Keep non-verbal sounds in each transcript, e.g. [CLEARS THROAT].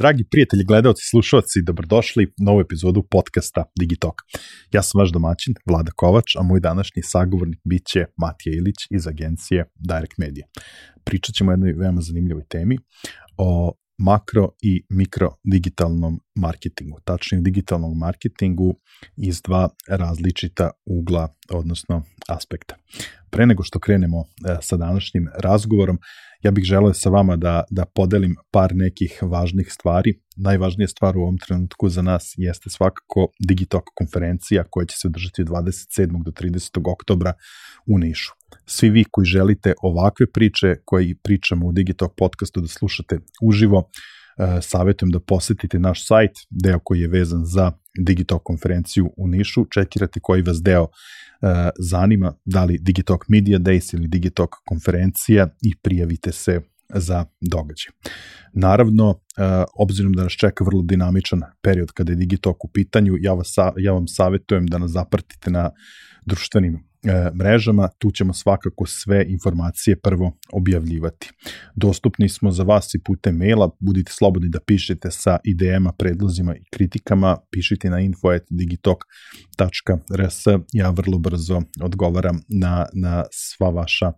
Dragi prijatelji, gledalci, slušalci, dobrodošli u novu epizodu podcasta Digitalk. Ja sam vaš domaćin, Vlada Kovač, a moj današnji sagovornik bit će Matija Ilić iz agencije Direct Media. Pričat ćemo o jednoj veoma zanimljivoj temi, o makro i mikro digitalnom marketingu, tačnije digitalnom marketingu iz dva različita ugla, odnosno aspekta. Pre nego što krenemo e, sa današnjim razgovorom, ja bih želeo sa vama da, da podelim par nekih važnih stvari. Najvažnija stvar u ovom trenutku za nas jeste svakako Digitalk konferencija koja će se održati od 27. do 30. oktobra u Nišu. Svi vi koji želite ovakve priče koje pričamo u Digitalk podcastu da slušate uživo, e, savjetujem da posetite naš sajt, deo koji je vezan za Digitalk konferenciju u Nišu, čekirate koji vas deo E, zanima da li Digitalk Media Days ili Digitalk konferencija i prijavite se za događaj. Naravno, e, obzirom da nas čeka vrlo dinamičan period kada je Digitalk u pitanju, ja, vas, ja vam savjetujem da nas zapratite na društvenim mrežama, tu ćemo svakako sve informacije prvo objavljivati. Dostupni smo za vas i putem maila, budite slobodni da pišete sa idejama, predlozima i kritikama, pišite na info.digitalk.rs, ja vrlo brzo odgovaram na, na sva vaša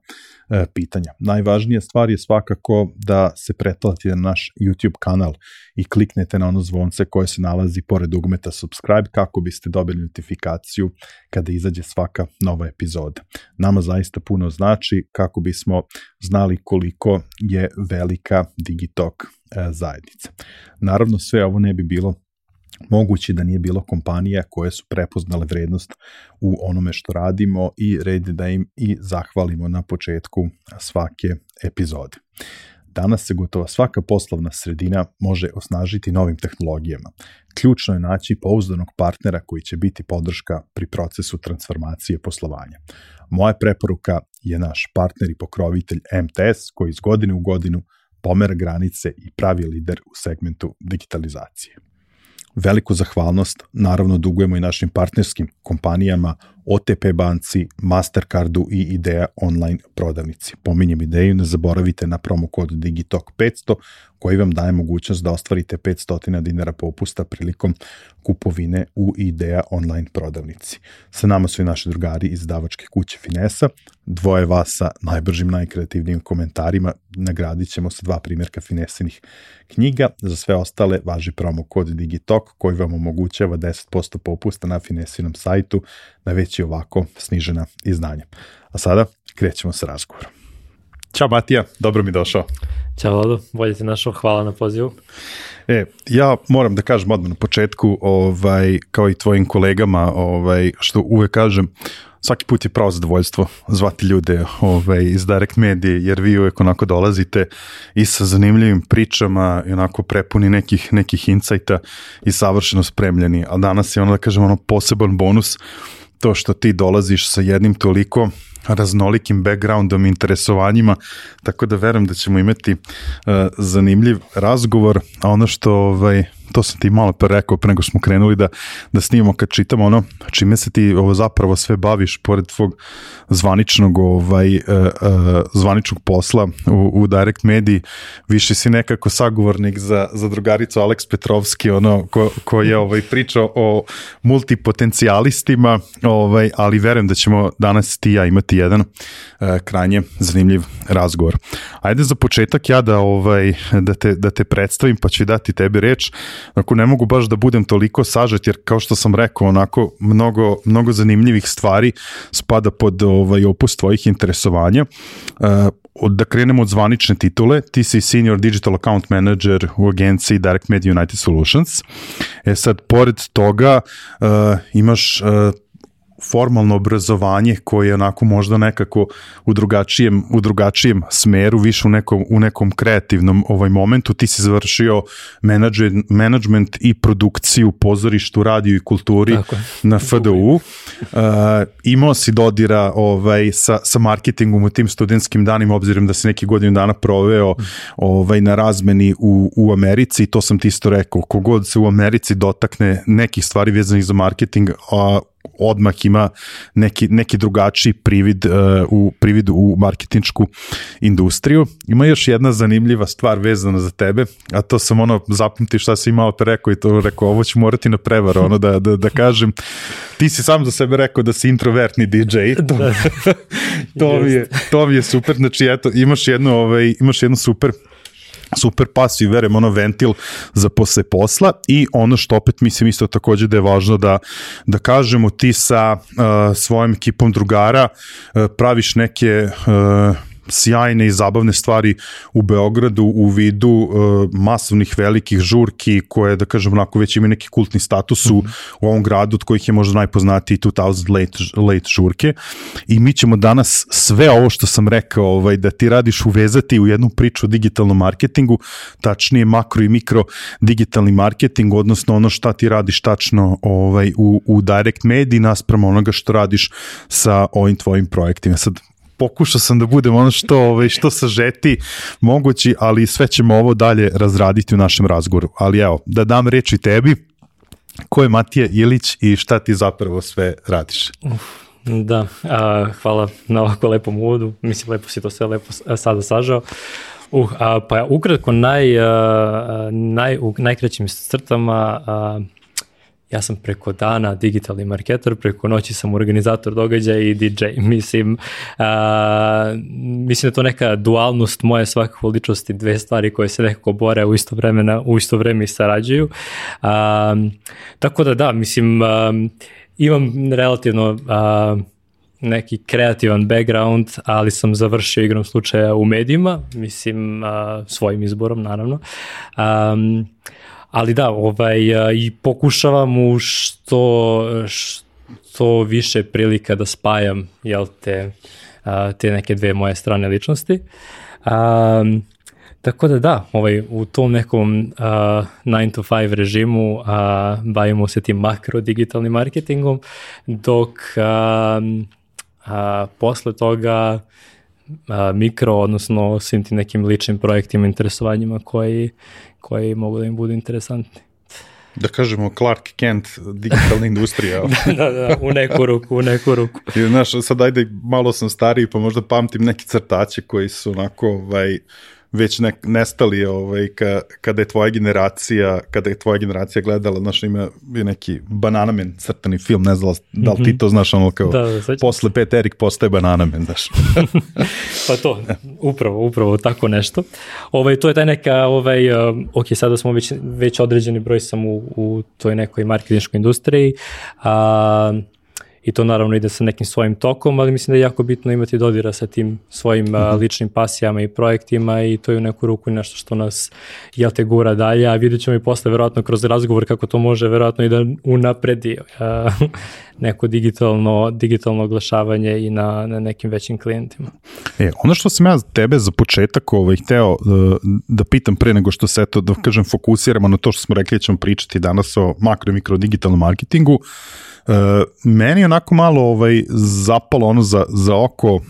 e, pitanja. Najvažnija stvar je svakako da se pretplatite na naš YouTube kanal i kliknete na ono zvonce koje se nalazi pored dugmeta subscribe kako biste dobili notifikaciju kada izađe svaka nova epizoda. Nama zaista puno znači kako bismo znali koliko je velika Digitalk e, zajednica. Naravno sve ovo ne bi bilo moguće da nije bilo kompanija koje su prepoznale vrednost u onome što radimo i red da im i zahvalimo na početku svake epizode. Danas se gotovo svaka poslovna sredina može osnažiti novim tehnologijama. Ključno je naći pouzdanog partnera koji će biti podrška pri procesu transformacije poslovanja. Moja preporuka je naš partner i pokrovitelj MTS koji iz godine u godinu pomera granice i pravi lider u segmentu digitalizacije. Veliku zahvalnost naravno dugujemo i našim partnerskim kompanijama OTP banci, Mastercardu i Idea online prodavnici. Pominjem ideju, ne zaboravite na promo kod Digitalk 500 koji vam daje mogućnost da ostvarite 500 dinara popusta prilikom kupovine u Idea online prodavnici. Sa nama su i naši drugari iz davačke kuće Finesa, dvoje vas sa najbržim, najkreativnijim komentarima, nagradit ćemo sa dva primjerka Finesinih knjiga, za sve ostale važi promo kod Digitalk koji vam omogućava 10% popusta na Finesinom sajtu na već i ovako snižena izdanja. A sada krećemo sa razgovorom. Ćao Matija, dobro mi došao. Ćao Vlado, bolje ti našao, hvala na pozivu. E, ja moram da kažem odmah na početku, ovaj, kao i tvojim kolegama, ovaj, što uvek kažem, svaki put je pravo zadovoljstvo zvati ljude ovaj, iz Direct Medije, jer vi uvek onako dolazite i sa zanimljivim pričama i onako prepuni nekih, nekih insajta i savršeno spremljeni, a danas je ono da kažem ono poseban bonus to što ti dolaziš sa jednim toliko raznolikim backgroundom, interesovanjima, tako da verujem da ćemo imati uh, zanimljiv razgovor, a ono što ovaj, to sam ti malo pre rekao pre nego smo krenuli da, da snimamo kad čitamo ono čime se ti ovo zapravo sve baviš pored tvog zvaničnog ovaj, uh, uh, zvaničnog posla u, u Direct Mediji više si nekako sagovornik za, za drugaricu Aleks Petrovski ono ko, ko je ovaj, pričao o multipotencijalistima ovaj, ali verujem da ćemo danas ti ja imati jedan uh, krajnje zanimljiv razgovor. Ajde za početak ja da ovaj da te da te predstavim pa ću dati tebi reč Ako ne mogu baš da budem toliko sažet, jer kao što sam rekao, onako mnogo, mnogo zanimljivih stvari spada pod ovaj, opus tvojih interesovanja. Uh, da krenemo od zvanične titule, ti si Senior Digital Account Manager u agenciji Direct Media United Solutions. E sad, pored toga uh, imaš uh, formalno obrazovanje koje je onako možda nekako u drugačijem, u drugačijem smeru, više u nekom, u nekom kreativnom ovaj momentu. Ti si završio management, management i produkciju pozorištu, radiju i kulturi Tako. na FDU. Uh, imao si dodira ovaj, sa, sa marketingom u tim studentskim danima, obzirom da si neki godinu dana proveo ovaj, na razmeni u, u Americi to sam ti isto rekao, kogod se u Americi dotakne nekih stvari vezanih za marketing, a odmah ima neki, neki drugačiji privid, uh, u, privid u marketinčku industriju. Ima još jedna zanimljiva stvar vezana za tebe, a to sam ono zapamti šta si imao te rekao i to rekao, ovo ću morati na prevar, ono da, da, da kažem. Ti si sam za sebe rekao da si introvertni DJ. To, da. [LAUGHS] to, mi je, to mi je super, znači eto, imaš jednu, ovaj, imaš jednu super super pas i verem ono ventil za posle posla. I ono što opet mislim isto takođe da je važno da, da kažemo ti sa uh, svojom ekipom drugara uh, praviš neke uh, sjajne i zabavne stvari u Beogradu u vidu uh, masovnih velikih žurki koje, da kažem, onako već imaju neki kultni status u, mm -hmm. u ovom gradu od kojih je možda najpoznatiji 2000 late, late žurke i mi ćemo danas sve ovo što sam rekao ovaj, da ti radiš uvezati u jednu priču o digitalnom marketingu, tačnije makro i mikro digitalni marketing, odnosno ono šta ti radiš tačno ovaj, u, u direct mediji nasprem onoga što radiš sa ovim tvojim projektima. Sad, pokušao sam da budem ono što, ovaj, što sažeti mogući, ali sve ćemo ovo dalje razraditi u našem razgovoru. Ali evo, da dam reči tebi, ko je Matija Ilić i šta ti zapravo sve radiš? Uf, da, a, hvala na ovako lepom uvodu, mislim lepo si to sve lepo sada sažao. Uh, a, pa ukratko naj, a, naj, u najkraćim crtama a, ja sam preko dana digitalni marketer, preko noći sam organizator događaja i DJ. [LAUGHS] Mislim, a, mislim da to neka dualnost moje svakako ličnosti, dve stvari koje se nekako bore u isto vremena, u isto vreme i sarađuju. A, tako da da, mislim, a, imam relativno a, neki kreativan background, ali sam završio igrom slučaja u medijima, mislim, a, svojim izborom, naravno. Um, ali da, ovaj, i pokušavam u što, što više prilika da spajam, jel te, te neke dve moje strane ličnosti. Um, Tako da da, ovaj, u tom nekom uh, 9 to 5 režimu uh, bavimo se tim makro digitalnim marketingom, dok uh, uh, posle toga uh, mikro, odnosno svim tim nekim ličnim projektima, interesovanjima koji, koji mogu da im budu interesantni. Da kažemo Clark Kent digitalna industrija. [LAUGHS] da, da, da, u neku ruku, u neku ruku. I, znaš, sad ajde, malo sam stariji, pa možda pamtim neke crtače koji su onako, ovaj, već ne, nestali ovaj, ka, kada je tvoja generacija, kada je tvoja generacija gledala, znaš, ima neki Bananamen crtani film, ne znam da li ti mhm. to znaš, ono kao, da, da, posle pet Erik postaje Bananamen, znaš. [LAUGHS] pa to, upravo, upravo tako nešto. Ovaj, to je taj neka, ovaj, um, ok, sada smo već, već određeni broj sam u, u toj nekoj marketinškoj industriji, a, i to naravno ide sa nekim svojim tokom, ali mislim da je jako bitno imati dodira sa tim svojim mm -hmm. ličnim pasijama i projektima i to je u neku ruku nešto što nas jel te gura dalje, a vidjet ćemo i posle verovatno kroz razgovor kako to može verovatno i da unapredi uh, [LAUGHS] neko digitalno, digitalno oglašavanje i na, na nekim većim klijentima. E, ono što sam ja tebe za početak ovaj, hteo da, da pitam pre nego što se to, da kažem, fokusiramo na to što smo rekli da ćemo pričati danas o makro i mikro digitalnom marketingu, Uh, meni onako malo ovaj zapalo ono za, za oko uh,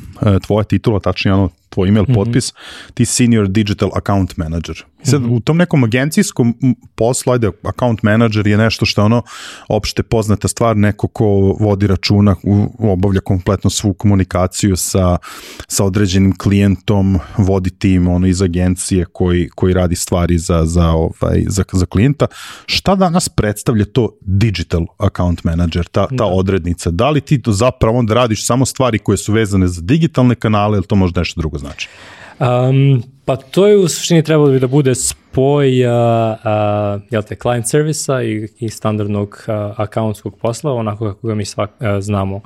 tvoja titula, tačnije ono tvoj email mm -hmm. potpis, ti senior digital account manager. Sad, mm -hmm. u tom nekom agencijskom poslu, ajde, account manager je nešto što je ono opšte poznata stvar, neko ko vodi računa, obavlja kompletno svu komunikaciju sa, sa određenim klijentom, vodi tim ono iz agencije koji, koji radi stvari za, za, ovaj, za, za klijenta. Šta danas predstavlja to digital account manager, ta, ta da. odrednica? Da li ti to zapravo onda radiš samo stvari koje su vezane za digitalne kanale ili to možda nešto drugo znači? Um, pa to je u suštini trebalo bi da bude spoj uh, uh, te, client servisa i, i standardnog uh, accountskog posla, onako kako ga mi svak, uh, znamo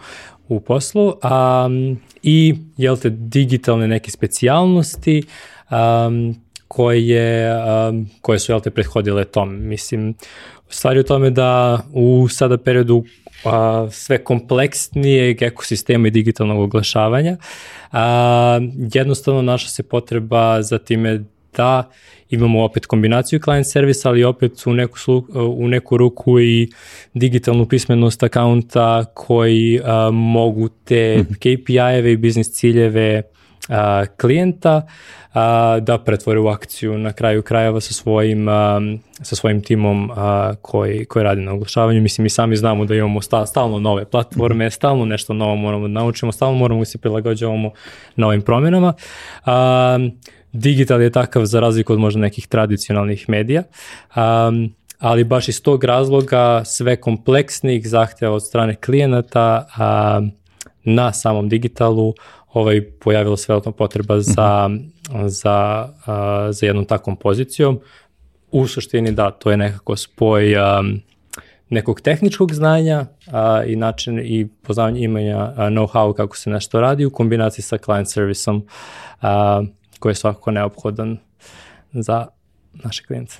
u poslu, um, i jel te, digitalne neke specijalnosti um, koje, um, koje su jel te, prethodile tom. Mislim, stvari u tome da u sada periodu a, sve kompleksnijeg ekosistema i digitalnog oglašavanja. A, jednostavno naša se potreba za time da imamo opet kombinaciju client servisa, ali opet u neku, slu, u neku ruku i digitalnu pismenost akaunta koji a, mogu te mhm. KPI-eve i biznis ciljeve a, klijenta a, da pretvore u akciju na kraju krajeva sa svojim, a, sa svojim timom a, koji, koji radi na oglašavanju. Mislim, mi sami znamo da imamo sta, stalno nove platforme, stalno nešto novo moramo da naučimo, stalno moramo da se prilagođavamo novim promjenama. A, digital je takav za razliku od možda nekih tradicionalnih medija. Um, ali baš iz tog razloga sve kompleksnih zahteva od strane klijenata a, na samom digitalu ovaj, pojavila se velikna potreba za, za, a, za jednom takvom pozicijom. U suštini da, to je nekako spoj a, nekog tehničkog znanja a, i način i poznavanja imanja know-how kako se nešto radi u kombinaciji sa client servisom a, koji je svakako neophodan za naše klijence.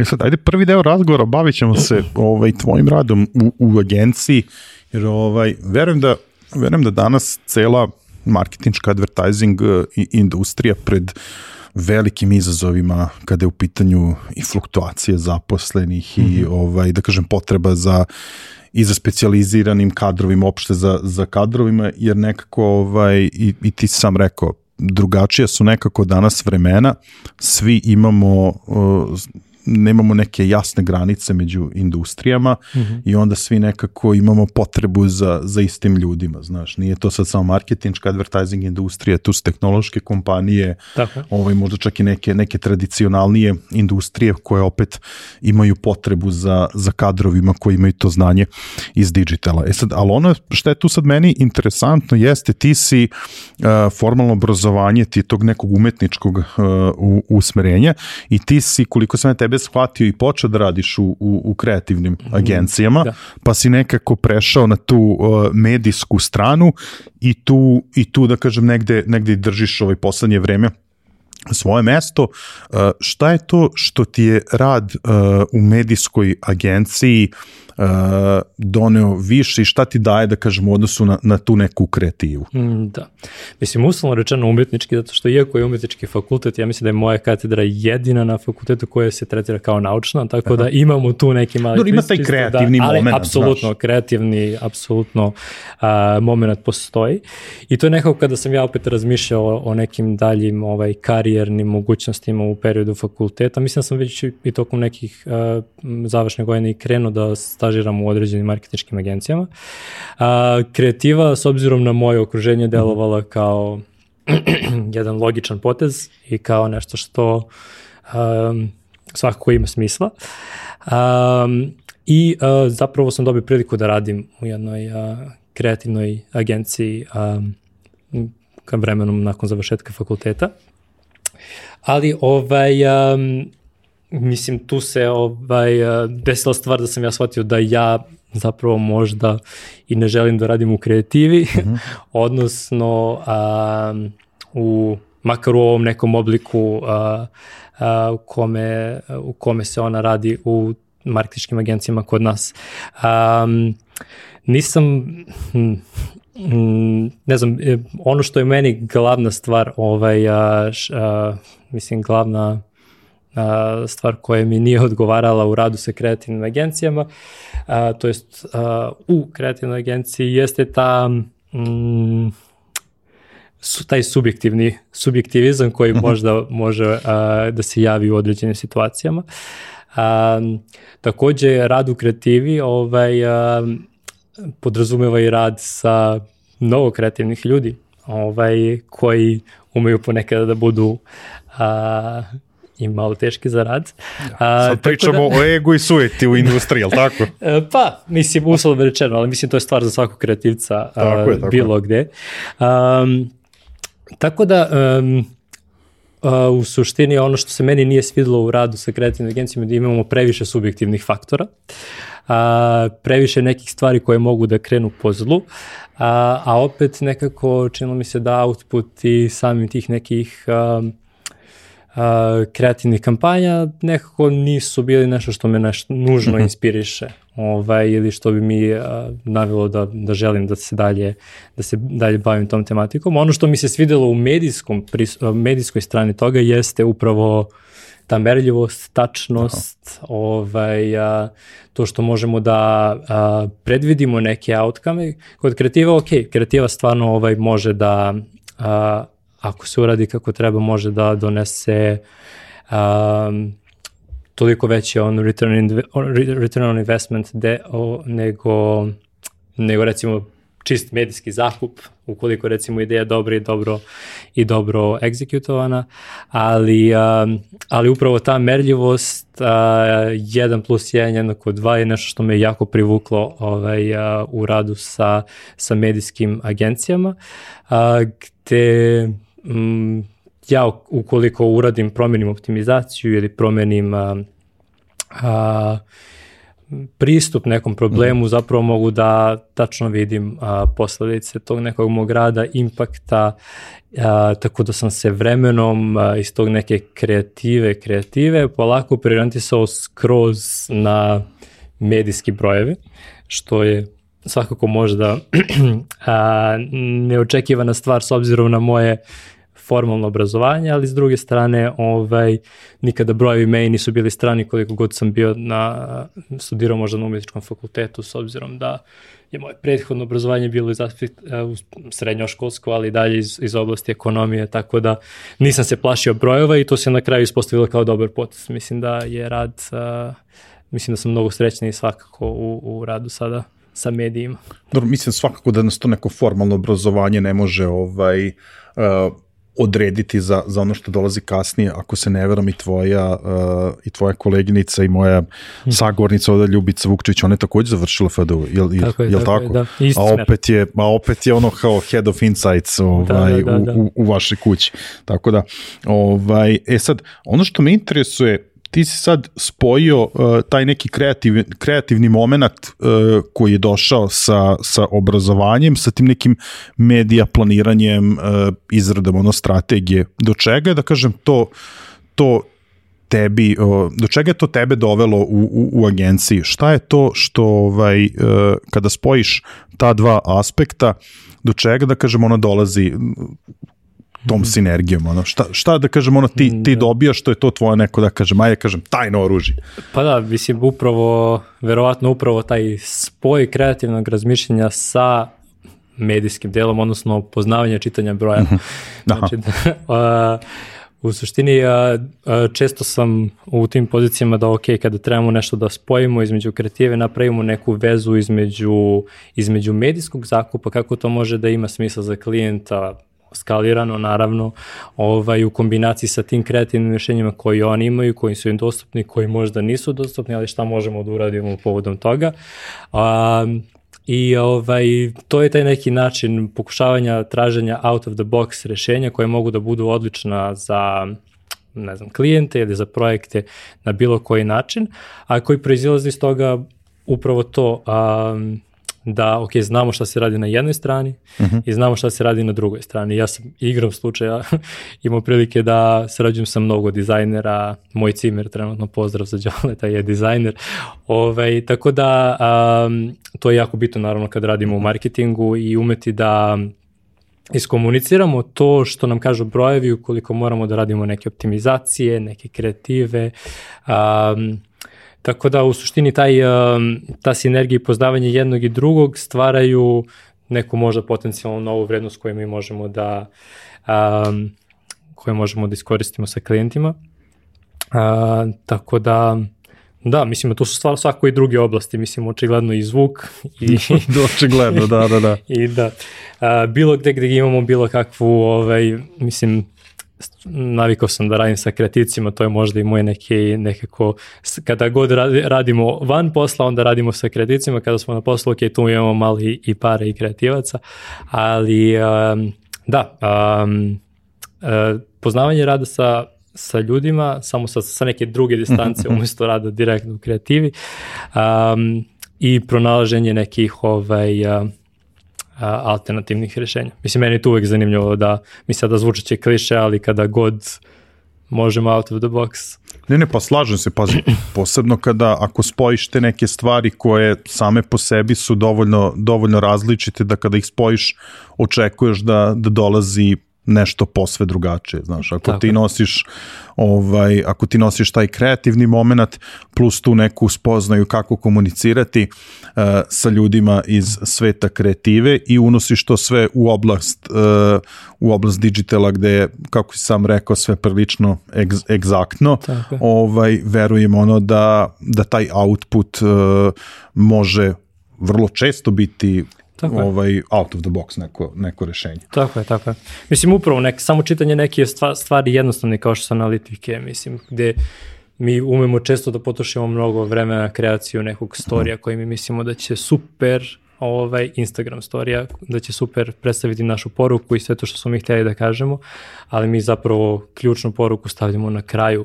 E sad, ajde prvi deo razgovora, bavit ćemo se ovaj, tvojim radom u, u agenciji, jer ovaj, verujem, da, verujem da danas cela marketinška advertising uh, industrija pred velikim izazovima kada je u pitanju i fluktuacije zaposlenih mm -hmm. i mhm. ovaj da kažem potreba za i za specijaliziranim kadrovima, opšte za, za kadrovima, jer nekako ovaj, i, i ti sam rekao, drugačija su nekako danas vremena, svi imamo uh, nemamo neke jasne granice među industrijama mm -hmm. i onda svi nekako imamo potrebu za, za istim ljudima, znaš, nije to sad samo marketinška advertising industrija, tu su tehnološke kompanije, Tako. ovaj, možda čak i neke, neke tradicionalnije industrije koje opet imaju potrebu za, za kadrovima koji imaju to znanje iz digitala. E sad, ali ono što je tu sad meni interesantno jeste ti si uh, formalno obrazovanje ti tog nekog umetničkog uh, usmerenja i ti si, koliko sam ja tebe tebe shvatio i počeo da radiš u, u, u kreativnim mhm. agencijama, da. pa si nekako prešao na tu uh, medijsku stranu i tu, i tu da kažem negde, negde držiš ovaj poslednje vreme svoje mesto. Uh, šta je to što ti je rad uh, u medijskoj agenciji uh, uh, doneo više i šta ti daje, da kažem, u odnosu na, na tu neku kreativu? Mm, da. Mislim, uslovno rečeno umetnički, zato što iako je umetnički fakultet, ja mislim da je moja katedra jedina na fakultetu koja se tretira kao naučna, tako da Aha. da imamo tu neki mali... Dobro, ima taj kreativni da, ali moment. apsolutno, znaš. kreativni, apsolutno uh, moment postoji. I to je nekako kada sam ja opet razmišljao o, o nekim daljim ovaj, karijernim mogućnostima u periodu fakulteta. Mislim da sam već i tokom nekih uh, završne godine i krenuo da stažiram u određenim marketičkim agencijama. A, kreativa, s obzirom na moje okruženje, delovala kao [CLEARS THROAT] jedan logičan potez i kao nešto što um, svakako ima smisla. Um, I uh, zapravo sam dobio priliku da radim u jednoj uh, kreativnoj agenciji um, vremenom nakon završetka fakulteta. Ali ovaj, um, mislim tu se ovaj desila stvar da sam ja shvatio da ja zapravo možda i ne želim da radim u kreativi, mm -hmm. [LAUGHS] odnosno a, u makar u ovom nekom obliku a, a, u, kome, u kome se ona radi u marketičkim agencijama kod nas. A, nisam, hm, hm, ne znam, ono što je meni glavna stvar, ovaj, a, š, a, mislim, glavna a, stvar koja mi nije odgovarala u radu sa kreativnim agencijama, a, to jest a, u kreativnoj agenciji jeste ta mm, su taj subjektivni subjektivizam koji mhm. možda može a, da se javi u određenim situacijama. A, takođe, rad u kreativi ovaj, a, podrazumeva i rad sa mnogo kreativnih ljudi ovaj, koji umeju ponekada da budu a, i malo teški za rad. Ja, sad A, pričamo da, o egu i sujeti u industriji, jel tako? [LAUGHS] E, pa, mislim, uslovno rečeno, ali mislim to je stvar za svakog kreativca tako je, tako bilo je. gde. Um, tako da, um, Uh, u suštini ono što se meni nije svidelo u radu sa kreativnim agencijama da imamo previše subjektivnih faktora, uh, previše nekih stvari koje mogu da krenu po zlu, uh, a opet nekako činilo mi se da output i samim tih nekih um, kreativnih kampanja nekako nisu bili nešto što me nešto nužno mhm. inspiriše ovaj, ili što bi mi a, navilo da, da želim da se dalje, da se dalje bavim tom tematikom. Ono što mi se svidelo u medijskom, pris, medijskoj strani toga jeste upravo ta merljivost, tačnost, ovaj, a, to što možemo da a, predvidimo neke outcome. Kod kreativa, ok, kreativa stvarno ovaj, može da a, ako se uradi kako treba, može da donese um, toliko veći on return, in, return on investment de, o, nego, nego recimo čist medijski zakup, ukoliko recimo ideja dobra i dobro i dobro egzekutovana, ali, um, ali upravo ta merljivost uh, 1 plus 1 jednako 2 je nešto što me jako privuklo ovaj, uh, u radu sa, sa medijskim agencijama, uh, gde um, ja ukoliko uradim, promenim optimizaciju ili promenim uh, uh, pristup nekom problemu mm. zapravo mogu da tačno vidim a, posledice tog nekog mog rada, impakta, a, tako da sam se vremenom a, iz tog neke kreative, kreative polako priorientisao skroz na medijski brojevi, što je svakako možda [CLEARS THROAT] a, neočekivana stvar s obzirom na moje formalno obrazovanje, ali s druge strane ovaj, nikada brojevi meni nisu bili strani koliko god sam bio na, studirao možda na umjetničkom fakultetu s obzirom da je moje prethodno obrazovanje bilo iz aspekt, srednjoškolsko, ali dalje iz, iz oblasti ekonomije, tako da nisam se plašio brojeva i to se na kraju ispostavilo kao dobar potes. Mislim da je rad, uh, mislim da sam mnogo srećniji svakako u, u radu sada sa medijima. Dobro, mislim svakako da nas to neko formalno obrazovanje ne može ovaj, uh, odrediti za, za ono što dolazi kasnije, ako se ne veram i tvoja, uh, i tvoja koleginica i moja sagornica ovde Ljubica Vukčević, ona je takođe završila FDU, jel, jel, tako je, jel tako? Je, da. a, opet je, a opet je ono kao head of insights ovaj, da, da, da, da. U, u, u vašoj kući. Tako da, ovaj, e sad, ono što me interesuje, ti si sad spojio uh, taj neki kreativ, kreativni moment uh, koji je došao sa, sa obrazovanjem, sa tim nekim medija planiranjem, uh, izradom ono strategije. Do čega je, da kažem, to, to tebi, uh, do čega je to tebe dovelo u, u, u agenciji? Šta je to što ovaj, uh, kada spojiš ta dva aspekta, do čega, da kažem, ono dolazi tom mhm. sinergijom, ono, šta, šta da kažem, ono, ti, ti da. dobijaš, što je to tvoje neko, da kažem, ajde kažem, tajno oružje. Pa da, mislim, upravo, verovatno upravo taj spoj kreativnog razmišljenja sa medijskim delom, odnosno poznavanje čitanja broja. Mhm. znači, [LAUGHS] da, u suštini a, a, često sam u tim pozicijama da ok, kada trebamo nešto da spojimo između kreative, napravimo neku vezu između, između medijskog zakupa, kako to može da ima smisla za klijenta, skalirano naravno ovaj, u kombinaciji sa tim kreativnim rješenjima koji oni imaju, koji su im dostupni, koji možda nisu dostupni, ali šta možemo da uradimo povodom toga. Um, I ovaj, to je taj neki način pokušavanja traženja out of the box rešenja koje mogu da budu odlična za ne znam, klijente ili za projekte na bilo koji način, a koji proizilaze iz toga upravo to um, da, ok, znamo šta se radi na jednoj strani uh mhm. -huh. i znamo šta se radi na drugoj strani. Ja sam igram slučaja, [LAUGHS] imao prilike da sarađujem sa mnogo dizajnera, moj cimer trenutno pozdrav za Đoleta je dizajner, Ove, ovaj, tako da um, to je jako bitno naravno kad radimo u marketingu i umeti da iskomuniciramo to što nam kažu brojevi ukoliko moramo da radimo neke optimizacije, neke kreative, um, Tako da u suštini taj, um, ta sinergija i poznavanje jednog i drugog stvaraju neku možda potencijalno novu vrednost koju mi možemo da um, koju možemo da iskoristimo sa klijentima. Uh, tako da Da, mislim, to su stvar svako i druge oblasti, mislim, očigledno i zvuk. I, [LAUGHS] očigledno, da, da, da. [LAUGHS] I da, a, bilo gde gde imamo bilo kakvu, ovaj, mislim, navikao sam da radim sa kreativcima, to je možda i moje neki, nekako, kada god radimo van posla, onda radimo sa kreativcima, kada smo na poslu, ok, tu imamo mali i pare i kreativaca, ali um, da, um, uh, poznavanje rada sa sa ljudima, samo sa, sa neke druge distance [LAUGHS] umesto rada direktno u kreativi um, i pronalaženje nekih ovaj, uh, alternativnih rešenja. Mislim, meni je to uvek zanimljivo da mi sada zvučeće kliše, ali kada god možemo out of the box. Ne, ne, pa slažem se, pazi, [CLEARS THROAT] posebno kada ako spojiš te neke stvari koje same po sebi su dovoljno, dovoljno različite da kada ih spojiš očekuješ da, da dolazi nešto posve drugačije, znaš, ako Tako ti nosiš ovaj, ako ti nosiš taj kreativni moment plus tu neku spoznaju kako komunicirati uh, sa ljudima iz sveta kreative i unosiš to sve u oblast uh, u oblast digitala gde je, kako si sam rekao, sve prilično egz, egzaktno, Tako ovaj, verujem ono da, da taj output uh, može vrlo često biti Tako je. ovaj out of the box neko, neko rešenje. Tako je, tako je. Mislim, upravo nek, samo čitanje neke stva- stvari jednostavne kao što su analitike, mislim, gde mi umemo često da potrošimo mnogo vremena na kreaciju nekog storija koji mi mislimo da će super ovaj Instagram storija, da će super predstaviti našu poruku i sve to što smo mi htjeli da kažemo, ali mi zapravo ključnu poruku stavljamo na kraju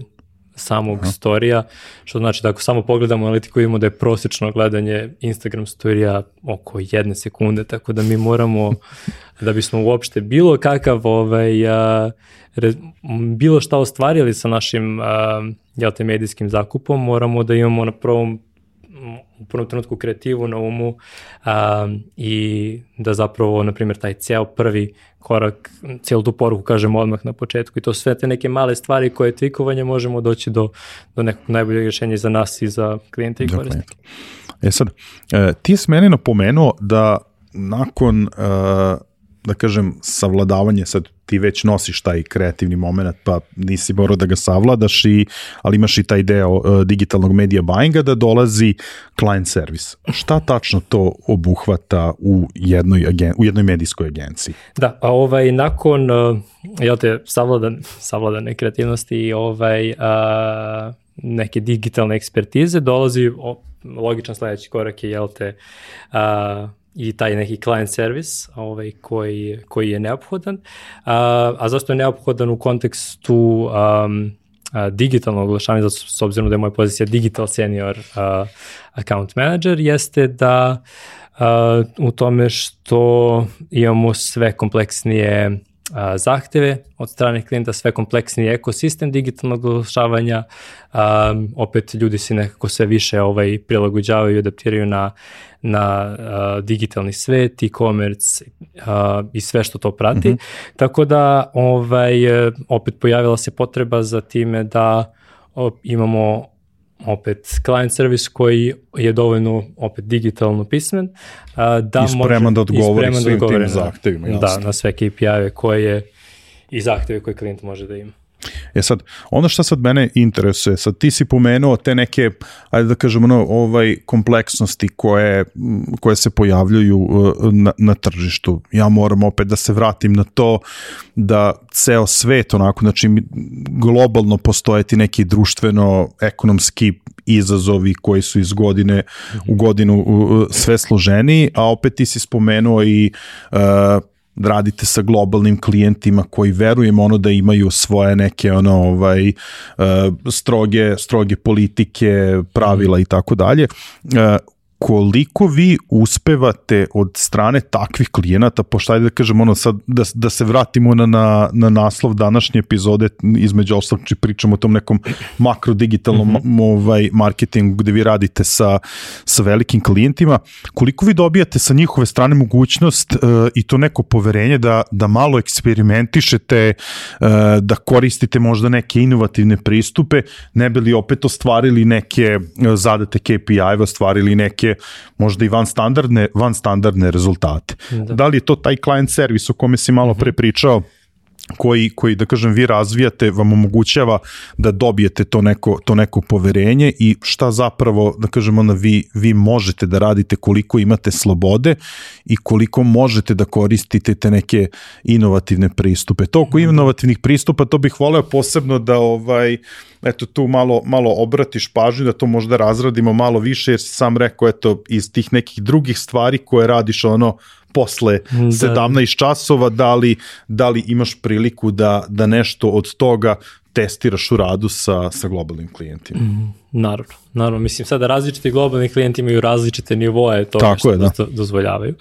samog Aha. storija, što znači da ako samo pogledamo analitiku vidimo da je prosječno gledanje Instagram storija oko jedne sekunde, tako da mi moramo, da bismo uopšte bilo kakav ovaj, a, re, bilo šta ostvarili sa našim a, jel te, medijskim zakupom, moramo da imamo na prvom u prvom trenutku kreativu na umu a, i da zapravo, na primjer, taj ceo prvi korak, cijelu tu poruku kažemo odmah na početku i to sve te neke male stvari koje tvikovanje možemo doći do, do nekog najboljeg rješenja za nas i za klijente i Dakle, korisnike. E sad, e, ti si meni napomenuo da nakon, e, da kažem, savladavanje, sad ti već nosiš taj kreativni moment, pa nisi morao da ga savladaš, i, ali imaš i taj deo e, digitalnog media buyinga da dolazi client service. Šta tačno to obuhvata u jednoj, agen, u jednoj medijskoj agenciji? Da, a ovaj, nakon, uh, jel te, savladan, savladane kreativnosti i ovaj, neke digitalne ekspertize, dolazi o, logičan sledeći korak je, jel te, uh, i taj neki client service ovaj, koji, koji je neophodan. A, a zašto je neophodan u kontekstu um, digitalnog oglašavanja, zato s obzirom da je moja pozicija digital senior a, account manager, jeste da a, u tome što imamo sve kompleksnije a, zahteve od strane klijenta, sve kompleksniji ekosistem digitalnog oglašavanja, a, opet ljudi se nekako sve više ovaj, prilagođavaju i adaptiraju na, na a, digitalni svet, e-commerce a, i sve što to prati. Mm -hmm. Tako da ovaj, opet pojavila se potreba za time da imamo opet client service koji je dovoljno opet digitalno pismen da I spreman može, da odgovori spreman svim odgovori tim na- zahtevima, jasno. Da, na sve KPI-eve koje i zahteve koje klijent može da ima. E sad, ono što sad mene interesuje, sad ti si pomenuo te neke, ajde da kažemo, ono, ovaj kompleksnosti koje, koje se pojavljuju uh, na, na tržištu. Ja moram opet da se vratim na to da ceo svet, onako, znači globalno postoje ti neki društveno-ekonomski izazovi koji su iz godine u godinu sve složeniji, a opet ti si spomenuo i uh, radite sa globalnim klijentima koji verujem ono da imaju svoje neke ono ovaj uh, stroge stroge politike, pravila i tako dalje. Koliko vi uspevate od strane takvih klijenata, pošto ajde da kažem ono sad, da, da se vratimo na, na, na naslov današnje epizode, između ostalog či pričamo o tom nekom makrodigitalnom mm -hmm. ovaj, marketingu gde vi radite sa, sa velikim klijentima, koliko vi dobijate sa njihove strane mogućnost uh, i to neko poverenje da, da malo eksperimentišete, uh, da koristite možda neke inovativne pristupe, ne bi li opet ostvarili neke uh, zadate KPI-eve, ostvarili neke možda i van standardne, van standardne rezultate. Da. da li je to taj client servis o kome si malo pre pričao, koji, koji, da kažem, vi razvijate, vam omogućava da dobijete to neko, to neko poverenje i šta zapravo, da kažem, onda vi, vi možete da radite koliko imate slobode i koliko možete da koristite te neke inovativne pristupe. To oko inovativnih pristupa, to bih voleo posebno da ovaj, eto tu malo, malo obratiš pažnju, da to možda razradimo malo više, jer si sam rekao, eto, iz tih nekih drugih stvari koje radiš ono posle da. 17 časova, da li, da li imaš priliku da, da nešto od toga testiraš u radu sa, sa globalnim klijentima. Mm, naravno, naravno. Mislim, sada različiti globalni klijenti imaju različite nivoje toga Tako što je, da. dozvoljavaju.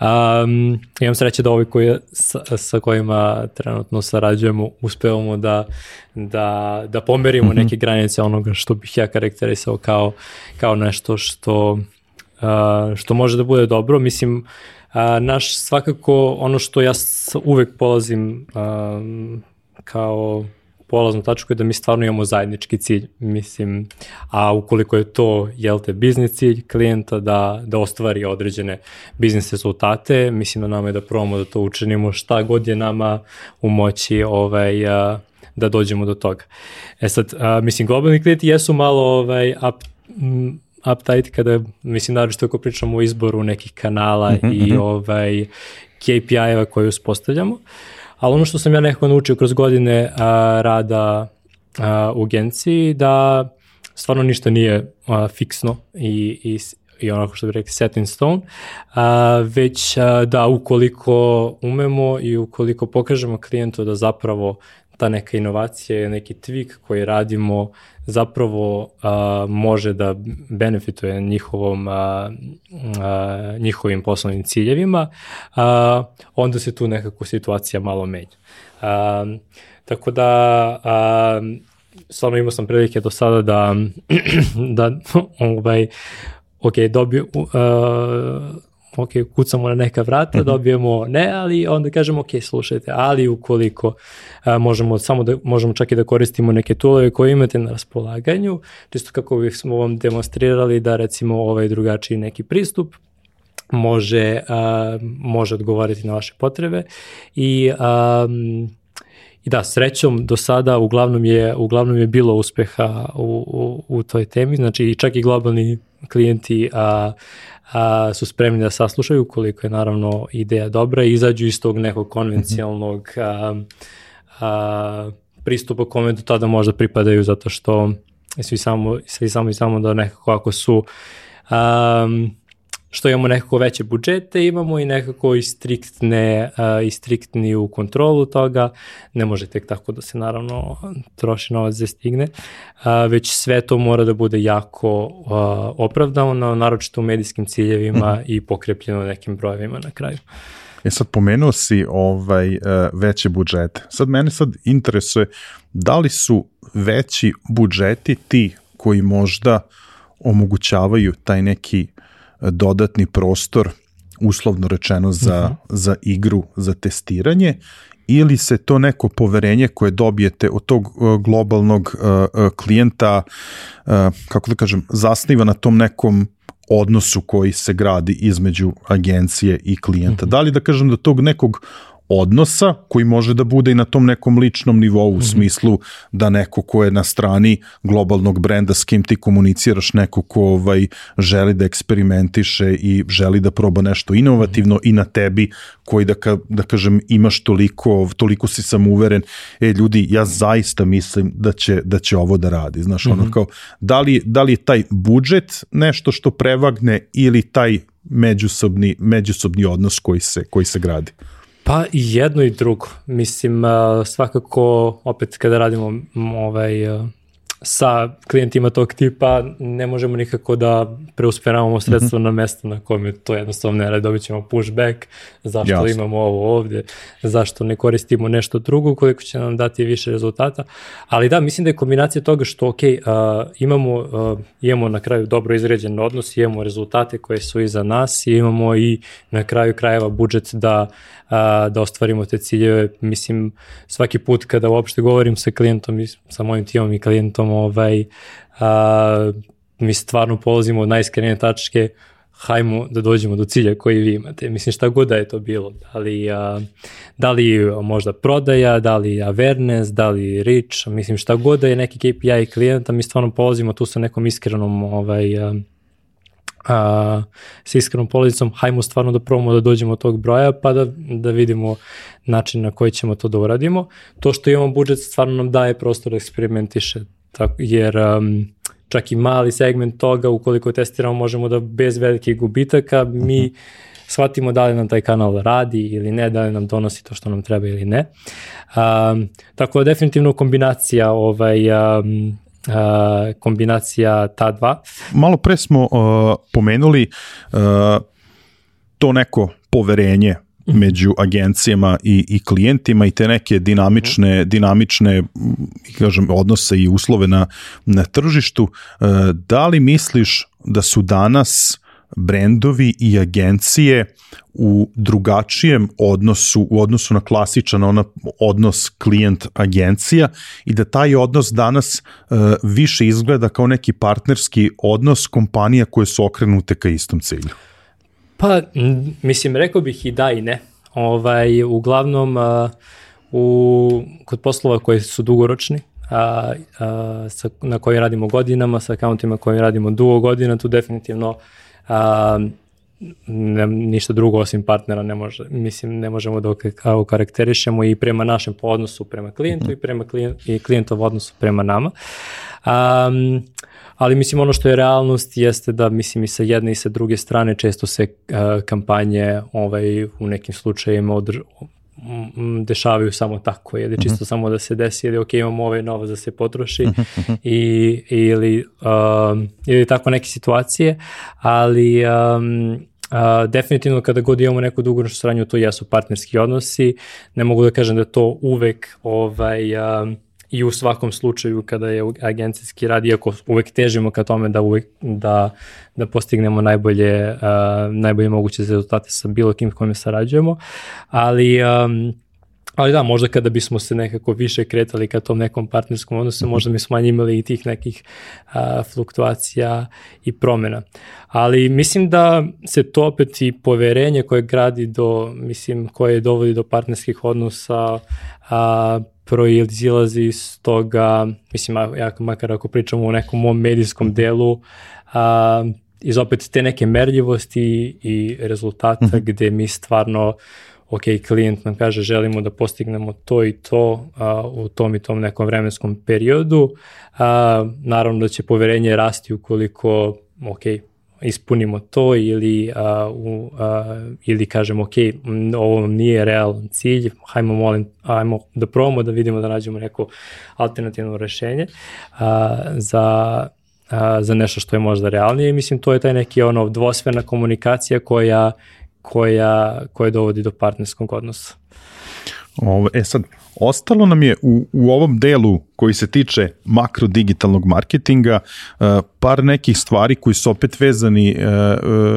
Um, imam sreće da ovi koji, sa, sa kojima trenutno sarađujemo uspevamo da, da, da pomerimo mm -hmm. neke granice onoga što bih ja karakterisao kao, kao nešto što, uh, što može da bude dobro. Mislim, A, naš svakako ono što ja uvek polazim a, kao polaznu tačku je da mi stvarno imamo zajednički cilj, mislim, a ukoliko je to, jel te, biznis cilj klijenta da, da ostvari određene biznis rezultate, mislim da nama je da probamo da to učinimo šta god je nama u moći ovaj, a, da dođemo do toga. E sad, a, mislim, globalni klijenti jesu malo ovaj, up, m, uptight kada, mislim, naravno ako pričamo o izboru nekih kanala mm -hmm. i mhm. ovaj, KPI-eva koje uspostavljamo, ali ono što sam ja nekako naučio kroz godine a, rada a, u agenciji, da stvarno ništa nije a, fiksno i, i i onako što bi rekli set in stone, a, već a, da ukoliko umemo i ukoliko pokažemo klijentu da zapravo ta neka inovacija, neki tweak koji radimo zapravo a, može da benefituje njihovom, a, a, njihovim poslovnim ciljevima, a, onda se tu nekako situacija malo menja. A, tako da a, stvarno imao sam prilike do sada da, [CLEARS THROAT] da ovaj, ok, dobio, uh, ok, kucamo na neka vrata, mhm. dobijemo ne, ali onda kažemo, ok, slušajte, ali ukoliko a, možemo samo da, možemo čak i da koristimo neke toolove koje imate na raspolaganju, čisto kako bih smo vam demonstrirali da recimo ovaj drugačiji neki pristup može, a, može odgovoriti na vaše potrebe i a, I da, srećom do sada uglavnom je, uglavnom je bilo uspeha u, u, u toj temi, znači i čak i globalni klijenti a, a, su spremni da saslušaju koliko je naravno ideja dobra. I izađu iz tog nekog konvencionalnog a, a, pristupa kome do tada možda pripadaju zato što svi samo, svi samo i samo da nekako ako su um, što imamo nekako veće budžete, imamo i nekako i striktne, uh, i striktni u kontrolu toga, ne može tek tako da se naravno troši novac za stigne, uh, već sve to mora da bude jako uh, opravdano, naročito u medijskim ciljevima mm -hmm. i pokrepljeno nekim brojevima na kraju. E sad pomenuo si ovaj veće budžete. Sad mene sad interesuje da li su veći budžeti ti koji možda omogućavaju taj neki dodatni prostor uslovno rečeno za, uh mhm. -huh. za igru, za testiranje ili se to neko poverenje koje dobijete od tog uh, globalnog uh, uh, klijenta, kako da kažem, zasniva na tom nekom odnosu koji se gradi između agencije i klijenta. Mm -hmm. Da li da kažem da tog nekog odnosa koji može da bude i na tom nekom ličnom nivou u -hmm. smislu da neko ko je na strani globalnog brenda s kim ti komuniciraš, neko ko ovaj, želi da eksperimentiše i želi da proba nešto inovativno -hmm. i na tebi koji da, ka, da kažem imaš toliko, toliko si samuveren, e ljudi, ja zaista mislim da će, da će ovo da radi. Znaš, mm -hmm. ono mhm. kao, da li, da li je taj budžet nešto što prevagne ili taj međusobni, međusobni odnos koji se, koji se gradi? Pa i jedno i drugo. Mislim, svakako, opet kada radimo ovaj, sa klijentima tog tipa ne možemo nikako da preusperavamo sredstvo mm -hmm. na mesto na kojem to jednostavno ne radi, dobit ćemo pushback, zašto Jasne. imamo ovo ovde, zašto ne koristimo nešto drugo, koliko će nam dati više rezultata, ali da, mislim da je kombinacija toga što, ok, uh, imamo, uh, imamo na kraju dobro izređen odnos, imamo rezultate koje su iza nas i imamo i na kraju krajeva budžet da da ostvarimo te ciljeve. Mislim, svaki put kada uopšte govorim sa klijentom i sa mojim timom i klijentom, ovaj, a, mi stvarno polazimo od najiskrenije tačke, hajmo da dođemo do cilja koji vi imate. Mislim šta god da je to bilo. Da li, a, da li možda prodaja, da li awareness, da li reach, mislim šta god da je neki KPI klijenta, mi stvarno polazimo tu sa nekom iskrenom ovaj, a, a, sa iskrenom polazicom, hajmo stvarno da probamo da dođemo od tog broja, pa da, da vidimo način na koji ćemo to da uradimo. To što imamo budžet stvarno nam daje prostor da eksperimentiše, tako, jer um, čak i mali segment toga, ukoliko testiramo, možemo da bez velikih gubitaka mi uh mhm. -huh shvatimo da li nam taj kanal radi ili ne, da li nam donosi to što nam treba ili ne. Um, tako da definitivno kombinacija ovaj, um, uh, kombinacija ta dva. Malo pre smo uh, pomenuli uh, to neko poverenje. Među agencijama i, i klijentima i te neke dinamične, dinamične kažem, odnose i uslove na, na tržištu. Da li misliš da su danas brendovi i agencije u drugačijem odnosu u odnosu na klasičan ona odnos klijent agencija i da taj odnos danas uh, više izgleda kao neki partnerski odnos kompanija koje su okrenute ka istom cilju. Pa mislim rekao bih i da i ne. Ovaj uglavnom uh, u kod poslova koji su dugoročni a, a, sa, na kojim radimo godinama, sa akauntima kojim radimo dugo godina, tu definitivno a, ne, ništa drugo osim partnera ne može, mislim, ne možemo da okarakterišemo i prema našem odnosu prema klijentu i prema klijent, i klijentov odnosu prema nama. Um, ali mislim ono što je realnost jeste da mislim i sa jedne i sa druge strane često se uh, kampanje ovaj, u nekim slučajima odr, dešavaju samo tako, ili čisto mm -hmm. samo da se desi, ili ok, imamo ovaj novac da se potroši mm -hmm. i, ili, um, ili tako neke situacije, ali um, uh, definitivno kada god imamo neku dugoročnu saradnju, to jesu partnerski odnosi, ne mogu da kažem da to uvek ovaj, um, i u svakom slučaju kada je agencijski rad, iako uvek težimo ka tome da, uvek, da, da postignemo najbolje, uh, najbolje moguće rezultate sa bilo kim kojim sarađujemo, ali um, Ali da, možda kada bismo se nekako više kretali ka tom nekom partnerskom odnosu, mhm. možda bismo manje imali i tih nekih a, fluktuacija i promena. Ali mislim da se to opet i poverenje koje gradi do, mislim, koje dovodi do partnerskih odnosa, a, proizilazi iz toga, mislim, ja makar ako pričamo o nekom mom medijskom delu, a, iz opet te neke merljivosti i rezultata mm -hmm. gde mi stvarno ok, klijent nam kaže želimo da postignemo to i to a, u tom i tom nekom vremenskom periodu, a, naravno da će poverenje rasti ukoliko ok, ispunimo to ili, a, u, a, ili kažemo ok, ovo nije realan cilj, hajmo, molim, hajmo da probamo da vidimo da nađemo neko alternativno rešenje a, za a, za nešto što je možda realnije. Mislim, to je taj neki ono dvosferna komunikacija koja, koja, koja dovodi do partnerskog odnosa. Ovo, e sad, ostalo nam je u, u ovom delu koji se tiče makro digitalnog marketinga uh, par nekih stvari koji su opet vezani, uh,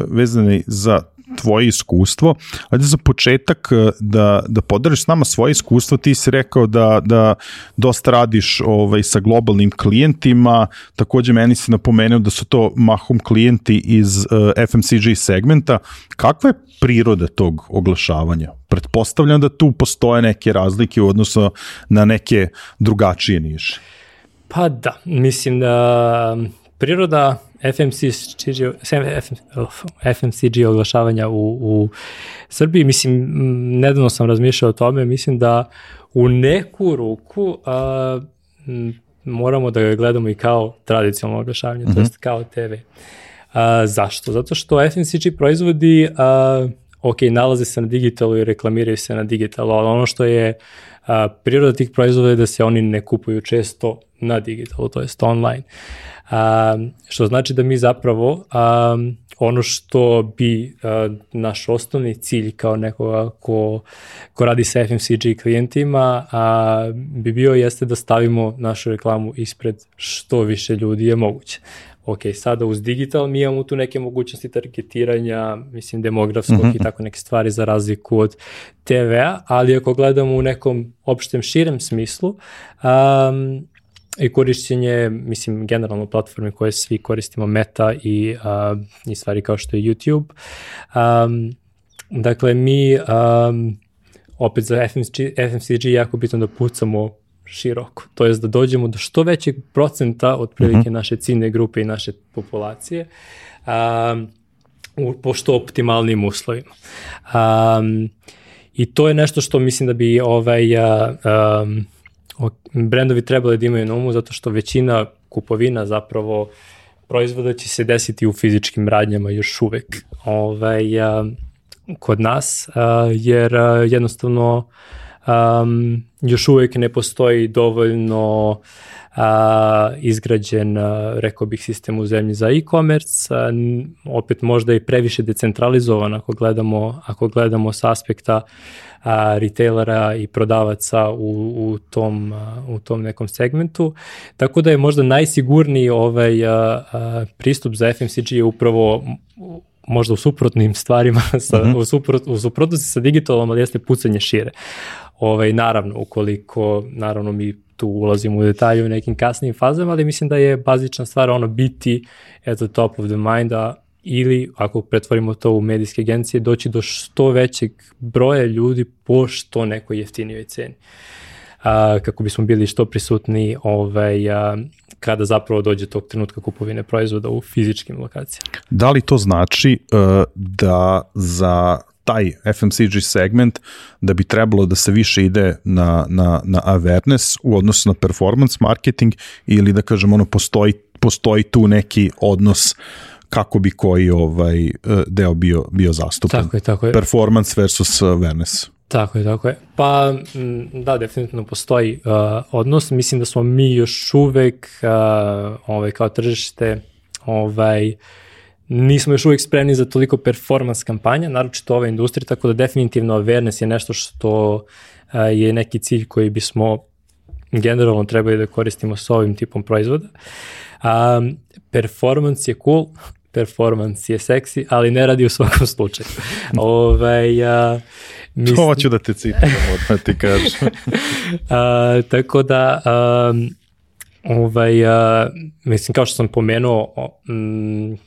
vezani za tvoje iskustvo. Ajde za početak da, da podariš s nama svoje iskustvo. Ti si rekao da, da dosta radiš ovaj, sa globalnim klijentima. Takođe meni si napomenuo da su to mahom klijenti iz uh, FMCG segmenta. Kakva je priroda tog oglašavanja? Pretpostavljam da tu postoje neke razlike u odnosu na neke drugačije niše. Pa da, mislim da priroda FMCG, FMCG oglašavanja u, u Srbiji, mislim, nedavno sam razmišljao o tome, mislim da u neku ruku a, moramo da ga gledamo i kao tradicionalno oglašavanje, mm -hmm. to jest kao TV. A, zašto? Zato što FMCG proizvodi, a, ok, nalaze se na digitalu i reklamiraju se na digitalu, ali ono što je a, priroda tih proizvoda je da se oni ne kupuju često na digitalu, to jest online. A, što znači da mi zapravo a, ono što bi a, naš osnovni cilj kao nekoga ko, ko radi sa FMCG klijentima a, bi bio jeste da stavimo našu reklamu ispred što više ljudi je moguće ok, sada uz digital mi imamo tu neke mogućnosti targetiranja, mislim demografskog mm -hmm. i tako neke stvari za razliku od TV-a, ali ako gledamo u nekom opštem širem smislu, um, i korišćenje, mislim, generalno platforme koje svi koristimo, Meta i, uh, i stvari kao što je YouTube. Um, dakle, mi um, opet za FMCG, FMCG jako bitno da pucamo široko, to jest da dođemo do što većeg procenta od prilike mhm. -huh. naše ciljne grupe i naše populacije um, u, po što optimalnim uslovima. Um, I to je nešto što mislim da bi ovaj, um, brendovi trebali da imaju na umu zato što većina kupovina zapravo proizvoda će se desiti u fizičkim radnjama još uvek. Ovaj, a, kod nas, a, jer a, jednostavno um, još uvek ne postoji dovoljno a, izgrađen, a, rekao bih, sistem u zemlji za e-commerce, opet možda i previše decentralizovan ako gledamo, ako gledamo s aspekta a, retailera i prodavaca u, u, tom, a, u tom nekom segmentu. Tako da je možda najsigurniji ovaj a, a, pristup za FMCG je upravo možda u suprotnim stvarima, [LAUGHS] sa, uh -huh. u, suprot, u suprotnosti sa digitalom, ali jeste pucanje šire. Ovaj, naravno, ukoliko, naravno mi tu ulazimo u detalje u nekim kasnijim fazama, ali mislim da je bazična stvar ono biti at the top of the mind, a ili ako pretvorimo to u medijske agencije, doći do što većeg broja ljudi po što nekoj jeftinijoj ceni. A, kako bismo bili što prisutni ovaj, a, kada zapravo dođe tog trenutka kupovine proizvoda u fizičkim lokacijama. Da li to znači uh, da za taj FMCG segment da bi trebalo da se više ide na, na, na awareness u odnosu na performance marketing ili da kažem ono postoji, postoji tu neki odnos kako bi koji ovaj e, deo bio bio zastupljen. Tako je, tako je. Performance versus awareness. Tako je, tako je. Pa da, definitivno postoji uh, odnos. Mislim da smo mi još uvek uh, ovaj, kao tržište ovaj, nismo još uvek spremni za toliko performance kampanja, naročito ove industrije, tako da definitivno awareness je nešto što uh, je neki cilj koji bismo generalno trebali da koristimo sa ovim tipom proizvoda. Um, performance je cool, performance je seksi, ali ne radi u svakom slučaju. Ove, [LAUGHS] ovaj, a, mislim... To ću da te citiram, odmah ti kažem. [LAUGHS] a, tako da, a, ovaj, a, mislim, kao što sam pomenuo, m,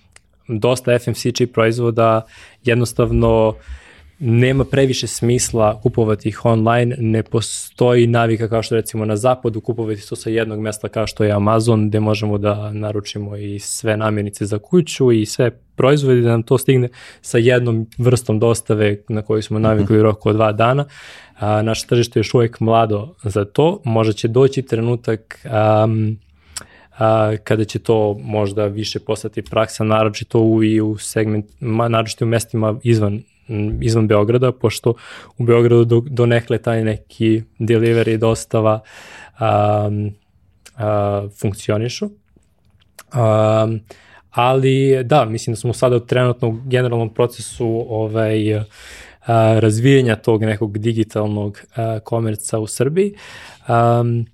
dosta FMCG proizvoda jednostavno nema previše smisla kupovati ih online, ne postoji navika kao što recimo na zapadu kupovati to sa jednog mesta kao što je Amazon gde možemo da naručimo i sve namirnice za kuću i sve proizvode da nam to stigne sa jednom vrstom dostave na koju smo navikli u roku od dva dana. A, naše tržište je još uvijek mlado za to, možda će doći trenutak um, a, kada će to možda više postati praksa, naročito u, i u segment, naročito u mestima izvan izvan Beograda, pošto u Beogradu do, do nekle taj neki delivery dostava um, uh, funkcionišu. Um, ali da, mislim da smo sada u generalnom procesu ovaj, uh, razvijanja tog nekog digitalnog komerca u Srbiji. Um,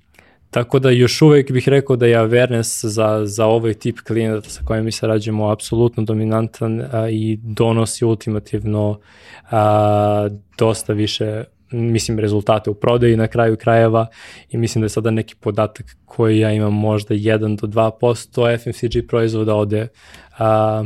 Tako da još uvek bih rekao da je awareness za, za ovaj tip klijenata sa kojim mi sarađujemo apsolutno dominantan a, i donosi ultimativno a, dosta više mislim rezultate u prodaji na kraju krajeva i mislim da je sada neki podatak koji ja imam možda 1 do 2% FMCG proizvoda ode a,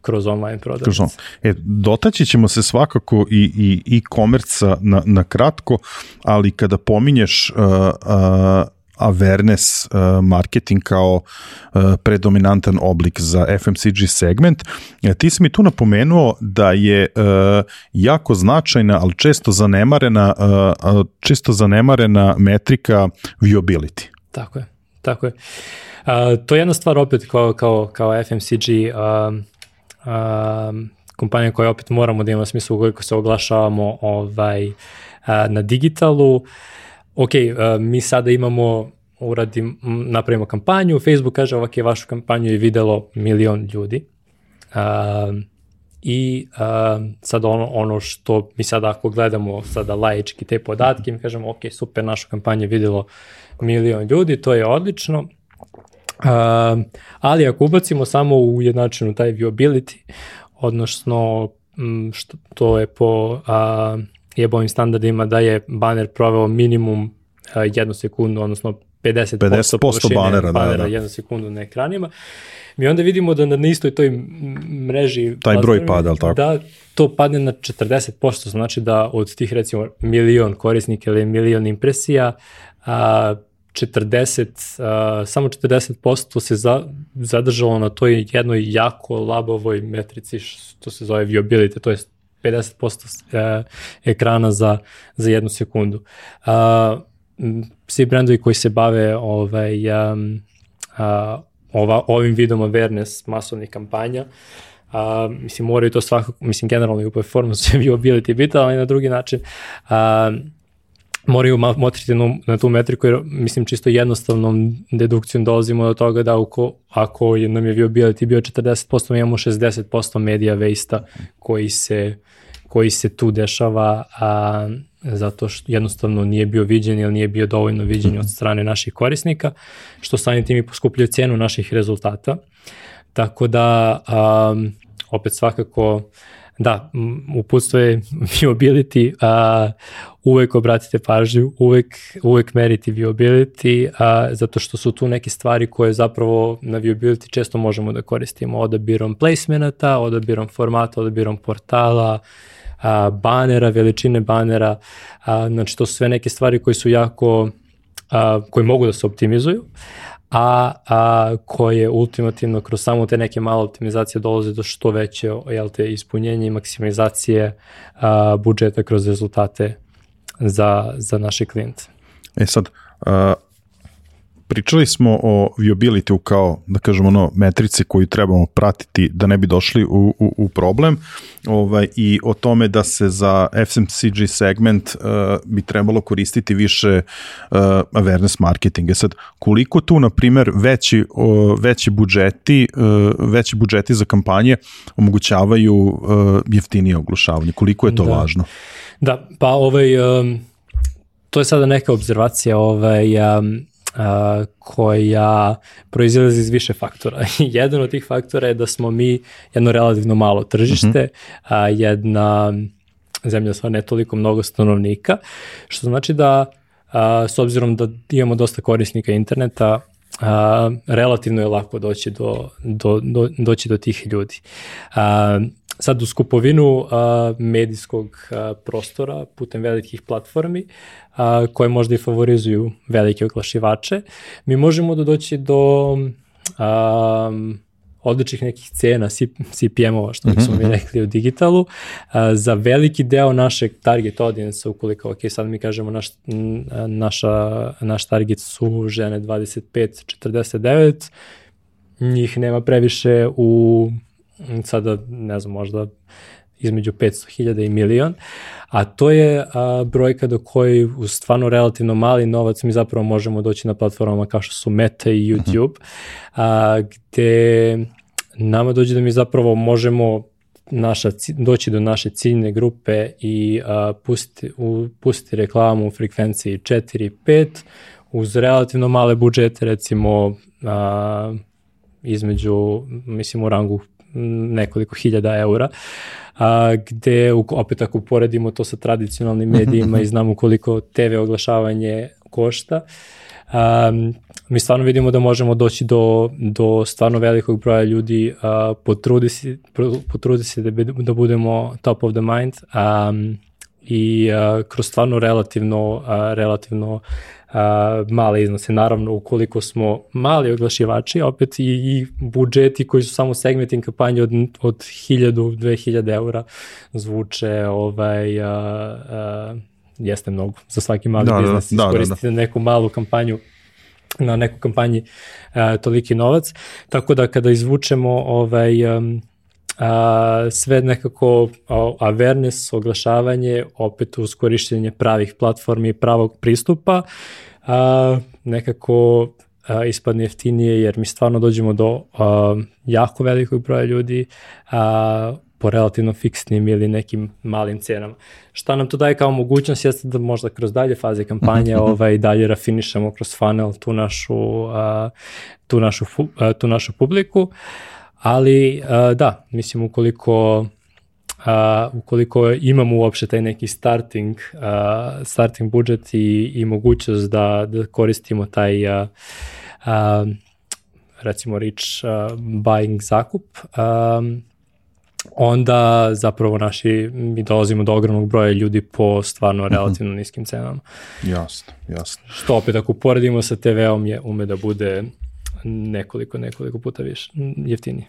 kroz online prodavnice. E, dotaći ćemo se svakako i, i e-commerce na, na kratko, ali kada pominješ uh, uh, awareness uh, marketing kao uh, predominantan oblik za FMCG segment. E, ti si mi tu napomenuo da je uh, jako značajna, ali često zanemarena, često zanemarena metrika viewability. Tako je, tako je. Uh, to je jedna stvar opet kao, kao, kao FMCG uh, uh, kompanija koja opet moramo da ima smislu ukoliko se oglašavamo ovaj, uh, na digitalu, ok, uh, mi sada imamo uradim, napravimo kampanju, Facebook kaže ovak je vašu kampanju je videlo milion ljudi. Uh, I uh, sad ono, ono što mi sad ako gledamo sada laički te podatke, mi kažemo ok, super, našu kampanju je videlo milion ljudi, to je odlično. Uh, ali ako ubacimo samo u jednačinu taj viewability, odnosno što to je po uh, jebovim standardima da je banner proveo minimum uh, jednu sekundu, odnosno 50%, 50 banera, banera da, da. jednu sekundu na ekranima. Mi onda vidimo da na istoj toj mreži taj broj pada, ali tako? Da, to padne na 40%, znači da od tih recimo milion korisnika ili milion impresija, a, 40, a, samo 40% se za, zadržalo na toj jednoj jako labovoj metrici što se zove viewability, to je 50% a, ekrana za, za jednu sekundu. A, svi brendovi koji se bave ovaj, um, a, ova, ovim vidom awareness masovnih kampanja, a, mislim, moraju to svakako, mislim, generalno i u performance viewability [LAUGHS] biti, ali na drugi način, a, moraju motriti na, tu metriku, jer mislim čisto jednostavnom dedukcijom dolazimo do toga da uko, ako je, nam je viewability bio 40%, mi imamo 60% medija waste koji se, koji se tu dešava, a, zato što jednostavno nije bio viđen ili nije bio dovoljno viđen od strane naših korisnika, što samim tim i poskupljuje cenu naših rezultata. Tako da um, opet svakako da, uputstvo je [LAUGHS] viewability, a, uvek obratite pažnju, uvek, uvek meriti viewability, a, zato što su tu neke stvari koje zapravo na viewability često možemo da koristimo odabirom placemenata, odabirom formata, odabirom portala, a, banera, veličine banera, a, znači to su sve neke stvari koje su jako, a, koje mogu da se optimizuju, a, a koje ultimativno kroz samo te neke male optimizacije dolaze do što veće jel te, ispunjenje i maksimalizacije a, budžeta kroz rezultate za, za naše klijente. E sad, a, Pričali smo o viewability kao, da kažemo, ono, metrici koju trebamo pratiti da ne bi došli u, u, u problem ovaj, i o tome da se za FMCG segment uh, bi trebalo koristiti više uh, awareness marketinga. Sad, koliko tu, na primer, veći, uh, veći budžeti, uh, veći budžeti za kampanje omogućavaju uh, jeftinije oglušavanje? Koliko je to da. važno? Da, pa ovaj, um, to je sada neka observacija ovaj, um, a, koja proizilazi iz više faktora. [LAUGHS] Jedan od tih faktora je da smo mi jedno relativno malo tržište, mm -hmm. a, jedna zemlja sa ne toliko mnogo stanovnika, što znači da a, s obzirom da imamo dosta korisnika interneta, a, relativno je lako doći do, do, do, doći do tih ljudi. A, sad u skupovinu a, medijskog a, prostora putem velikih platformi a, koje možda i favorizuju velike oglašivače, mi možemo da doći do a, odličnih nekih cena CPM-ova, što smo mi mhm, mhm. rekli u digitalu, a, za veliki deo našeg target audience, ukoliko, ok, sad mi kažemo naš, naša, naš target su žene 25-49, njih nema previše u sada, ne znam, možda između 500.000 i milion, a to je a, brojka do koje u stvarno relativno mali novac mi zapravo možemo doći na platformama kao što su Meta i. YouTube, a, gde nama dođe da mi zapravo možemo naša, doći do naše ciljne grupe i a, pustiti, u, pustiti reklamu u frekvenciji 4-5 uz relativno male budžete, recimo a, između, mislim u rangu nekoliko hiljada eura, a, gde opet ako poredimo to sa tradicionalnim medijima i znamo koliko TV oglašavanje košta, a, mi stvarno vidimo da možemo doći do, do stvarno velikog broja ljudi, a, potrudi, se, potrudi se da, da budemo top of the mind a, i a, kroz stvarno relativno, a, relativno a, male iznose. Naravno, ukoliko smo mali oglašivači, opet i, i budžeti koji su samo segmenting kampanje od, od 1000-2000 eura zvuče ovaj, a, a, jeste mnogo za svaki mali da, biznis da, iskoristiti da, da, da. neku malu kampanju na neku kampanji a, toliki novac. Tako da kada izvučemo ovaj, um, a, sve nekako awareness, oglašavanje, opet uz korišćenje pravih platformi i pravog pristupa, a, nekako a, ispadne jeftinije jer mi stvarno dođemo do a, jako velikog broja ljudi a, po relativno fiksnim ili nekim malim cenama. Šta nam to daje kao mogućnost jeste da možda kroz dalje faze kampanje [LAUGHS] ovaj dalje rafinišemo kroz funnel tu našu a, tu našu a, tu našu publiku. Ali uh, da, mislim ukoliko uh, ukoliko imamo uopšte taj neki starting, uh, starting budžet i, i mogućnost da, da koristimo taj uh, uh, recimo rich uh, buying zakup, um, onda zapravo naši, mi dolazimo do ogromnog broja ljudi po stvarno mhm. relativno niskim cenama. Jasno, jasno. Što opet ako poredimo sa TV-om je ume da bude nekoliko, nekoliko puta više, jeftinije.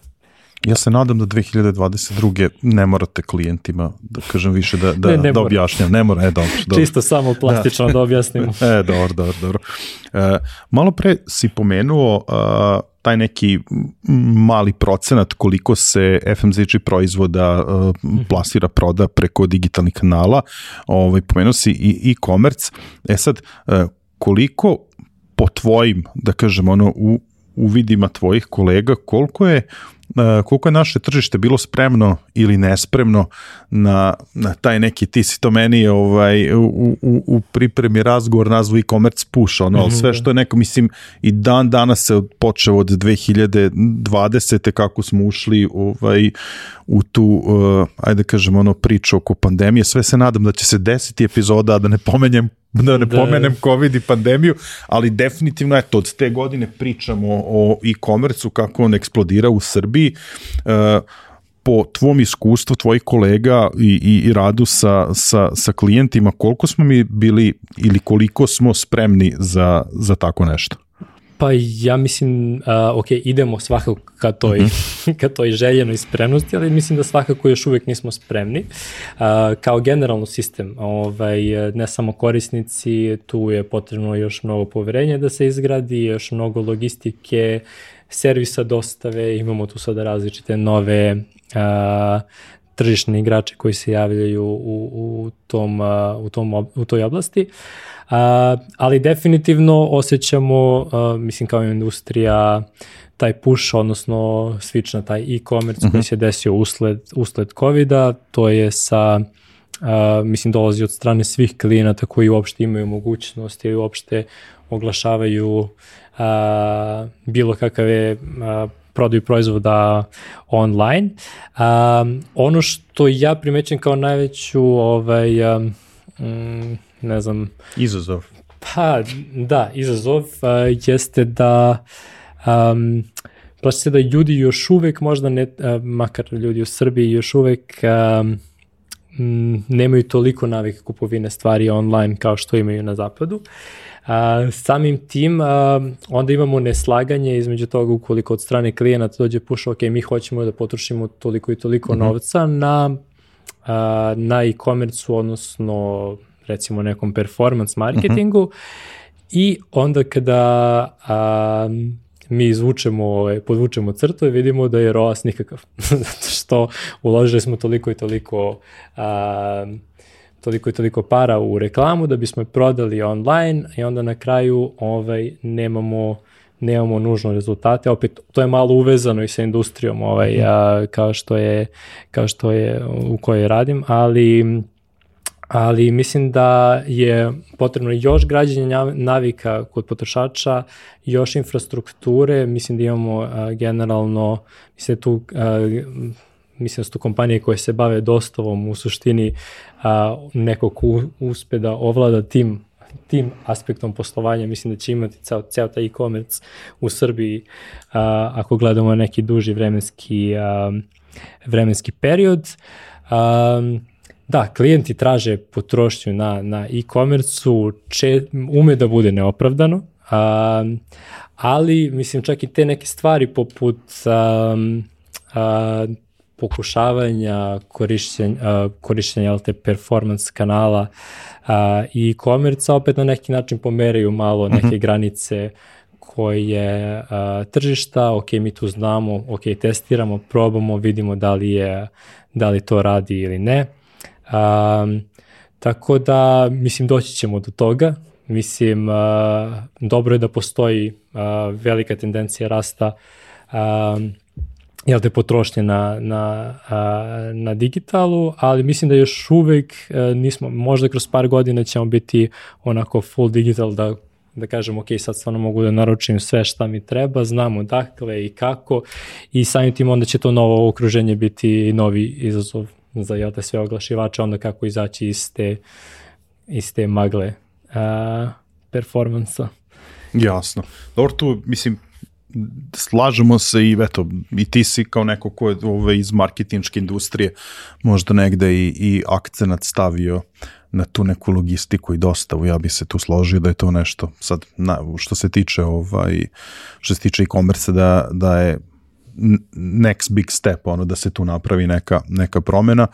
Ja se nadam da 2022. ne morate klijentima, da kažem više, da, da, ne, ne da objašnjam. Ne mora, e, dobro. [LAUGHS] dobro. Čisto samo plastično da, da objasnimo. [LAUGHS] e, dobro, dobro, dobro. E, malo pre si pomenuo a, taj neki mali procenat koliko se FMCG proizvoda uh, plasira, proda preko digitalnih kanala. Ovaj, pomenuo si i e-commerce. E sad, uh, koliko po tvojim, da kažem, ono, u, uvidima tvojih kolega koliko je E, koliko je naše tržište bilo spremno ili nespremno na, na taj neki, ti si to meni ovaj, u, u, u pripremi razgovor nazvu e-commerce push, ono, mm -hmm. sve što je neko, mislim, i dan danas se počeo od 2020. kako smo ušli ovaj, u tu, uh, ajde kažem, ono, priču oko pandemije, sve se nadam da će se desiti epizoda, da ne pomenjem [LAUGHS] da ne da. pomenem COVID i pandemiju, ali definitivno, eto, od te godine pričamo o e-commerce-u, kako on eksplodira u Srbiji, uh, po tvom iskustvu, tvojih kolega i, i, i radu sa, sa, sa klijentima, koliko smo mi bili ili koliko smo spremni za, za tako nešto? Pa ja mislim, uh, ok, idemo svakako ka toj, mm -hmm. [LAUGHS] ka toj željenoj spremnosti, ali mislim da svakako još uvek nismo spremni. Uh, kao generalno sistem, ovaj, ne samo korisnici, tu je potrebno još mnogo poverenja da se izgradi, još mnogo logistike, servisa dostave, imamo tu sada različite nove uh, tržišne igrače koji se javljaju u, u, tom, u, tom, u toj oblasti. Uh, ali definitivno osjećamo, uh, mislim kao industrija, taj push, odnosno switch na taj e-commerce uh -huh. koji mhm. se desio usled, usled COVID-a, to je sa Uh, mislim dolazi od strane svih klijenata koji uopšte imaju mogućnost ili uopšte oglašavaju uh, bilo kakave uh, prodaju proizvoda online. Um, ono što ja primećam kao najveću ovaj, um, ne znam... Izazov. Pa, da, izazov uh, jeste da um, plaći se da ljudi još uvek, možda ne, uh, makar ljudi u Srbiji još uvek um, nemaju toliko navike kupovine stvari online kao što imaju na zapadu. Uh, A, samim tim a, onda imamo neslaganje između toga ukoliko od strane klijenata dođe puša, ok, mi hoćemo da potrošimo toliko i toliko mm -hmm. novca na, a, na e-commerce odnosno recimo nekom performance marketingu mm -hmm. i onda kada a, mi izvučemo, podvučemo crtu i vidimo da je ROAS nikakav. [LAUGHS] Zato što uložili smo toliko i toliko a, toliko i toliko para u reklamu da bismo je prodali online i onda na kraju ovaj, nemamo nemamo nužno rezultate. Opet to je malo uvezano i sa industrijom ovaj mhm. a, kao što je kao što je u kojoj radim, ali ali mislim da je potrebno još građenje navika kod potrošača, još infrastrukture, mislim da imamo a, generalno, mislim da tu a, mislim da su to kompanije koje se bave dostavom u suštini a, neko ko uspe da ovlada tim tim aspektom poslovanja mislim da će imati ceo, ceo taj e-commerce u Srbiji a, ako gledamo neki duži vremenski a, vremenski period. A, da, klijenti traže potrošnju na, na e-commerce-u, ume da bude neopravdano, a, ali mislim čak i te neke stvari poput a, a, pokušavanja korišćenja, korišćenja te performance kanala i e-commerce opet na neki način pomeraju malo neke mm -hmm. granice koje a, tržišta, ok, mi tu znamo, ok, testiramo, probamo, vidimo da li, je, da li to radi ili ne. A, tako da, mislim, doći ćemo do toga. Mislim, a, dobro je da postoji a, velika tendencija rasta a, jel te potrošnje na, na, na digitalu, ali mislim da još uvek e, nismo, možda kroz par godina ćemo biti onako full digital da da kažem, ok, sad stvarno mogu da naručim sve šta mi treba, znamo dakle i kako i samim tim onda će to novo okruženje biti novi izazov za jel te sve oglašivače, onda kako izaći iz te, iz te magle a, performansa. Jasno. Dobro, tu, mislim, slažemo se i eto, i ti si kao neko ko je ove, iz marketinške industrije možda negde i, i akcenat stavio na tu neku logistiku i dostavu, ja bi se tu složio da je to nešto sad na, što se tiče ovaj što se tiče e-commerce da, da je next big step ono da se tu napravi neka, neka promena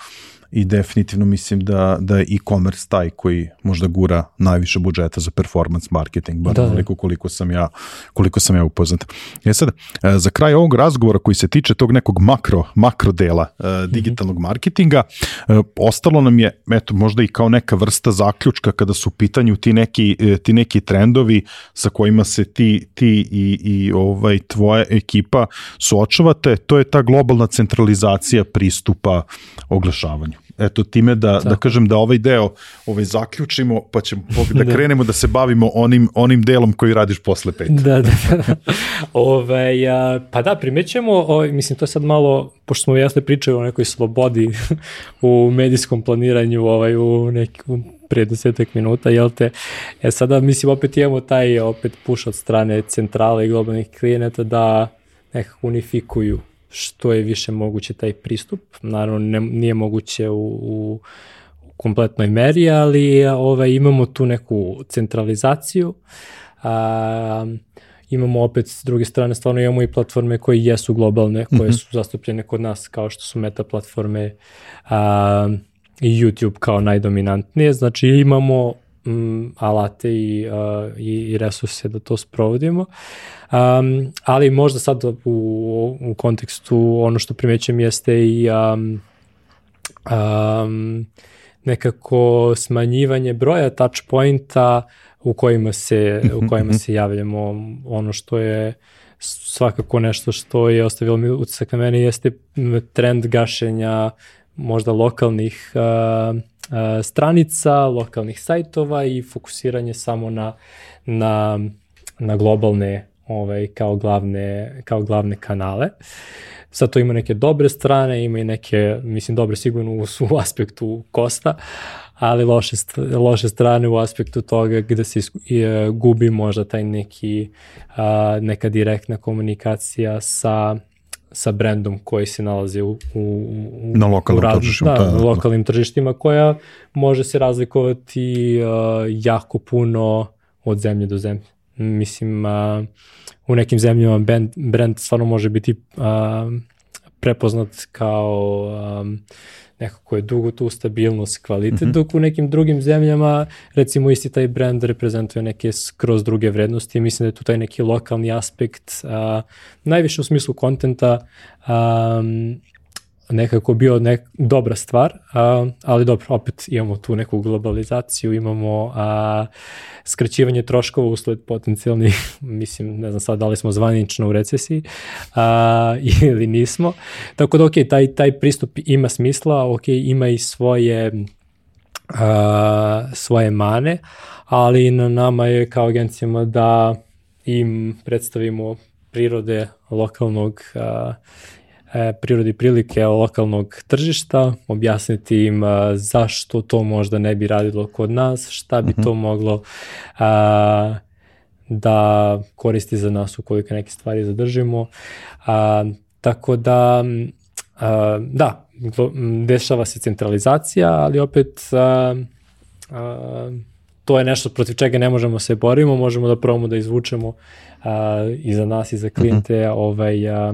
i definitivno mislim da, da je e-commerce taj koji možda gura najviše budžeta za performance marketing, bar da, da. koliko sam ja, koliko sam ja upoznat. E sad, e, za kraj ovog razgovora koji se tiče tog nekog makro, makro dela uh, digitalnog mm -hmm. marketinga, uh, ostalo nam je, eto, možda i kao neka vrsta zaključka kada su u pitanju ti neki, ti neki trendovi sa kojima se ti, ti i, i ovaj tvoja ekipa suočavate, to je ta globalna centralizacija pristupa oglašavanju eto time da, da kažem da ovaj deo ovaj zaključimo pa ćemo da, [LAUGHS] da krenemo da se bavimo onim, onim delom koji radiš posle pet. Da, da, da. [LAUGHS] Ove, ja, pa da, primećemo, ovaj, mislim to je sad malo, pošto smo jasno pričali o nekoj slobodi [LAUGHS] u medijskom planiranju ovaj, u nekom prije desetak minuta, jel te? E sada, mislim, opet imamo taj opet push od strane centrale i globalnih klijenata da nekako unifikuju što je više moguće taj pristup. Naravno, ne, nije moguće u, u kompletnoj meri, ali ovaj, imamo tu neku centralizaciju. A, imamo opet s druge strane stvarno imamo i platforme koje jesu globalne, koje mm -hmm. su zastupljene kod nas kao što su meta platforme a, i YouTube kao najdominantnije. Znači imamo mm, alate i, uh, i, i resurse da to sprovodimo. Um, ali možda sad u, u kontekstu ono što primećujem jeste i um, um, nekako smanjivanje broja touch pointa u kojima se, u mhm, kojima mhm. se javljamo. Ono što je svakako nešto što je ostavilo mi utisak na mene jeste trend gašenja možda lokalnih uh, stranica, lokalnih sajtova i fokusiranje samo na, na, na globalne ovaj, kao, glavne, kao glavne kanale. Sad to ima neke dobre strane, ima i neke, mislim, dobre sigurno u, [LAUGHS] u aspektu kosta, ali loše, loše strane u aspektu toga gde se e, gubi možda taj neki, a, neka direktna komunikacija sa sa brendom koji se nalazi u, u, na lokalnim u tržištima. Da, da, na lokalnim tržištima koja može se razlikovati uh, jako puno od zemlje do zemlje. Mislim, uh, u nekim zemljama brand, brand stvarno može biti uh, prepoznat kao um, nekako je dugo tu stabilnost, kvalitet, mm -hmm. dok u nekim drugim zemljama recimo isti taj brand reprezentuje neke skroz druge vrednosti. Mislim da je tu taj neki lokalni aspekt, a, najviše u smislu kontenta, um, nekako bio nek, dobra stvar, a, ali dobro, opet imamo tu neku globalizaciju, imamo a, skraćivanje troškova usled potencijalnih, [LAUGHS] mislim, ne znam sad da li smo zvanično u recesiji a, [LAUGHS] ili nismo. Tako da, ok, taj, taj pristup ima smisla, ok, ima i svoje a, svoje mane, ali na nama je kao agencijama da im predstavimo prirode lokalnog a, prirodi prilike lokalnog tržišta, objasniti im a, zašto to možda ne bi radilo kod nas, šta bi to mhm. moglo a, da koristi za nas ukoliko neke stvari zadržimo. A, tako da, a, da, dešava se centralizacija, ali opet a, a, to je nešto protiv čega ne možemo se borimo, možemo da probamo da izvučemo a, i za nas i za klijente uh -huh. ovaj, a,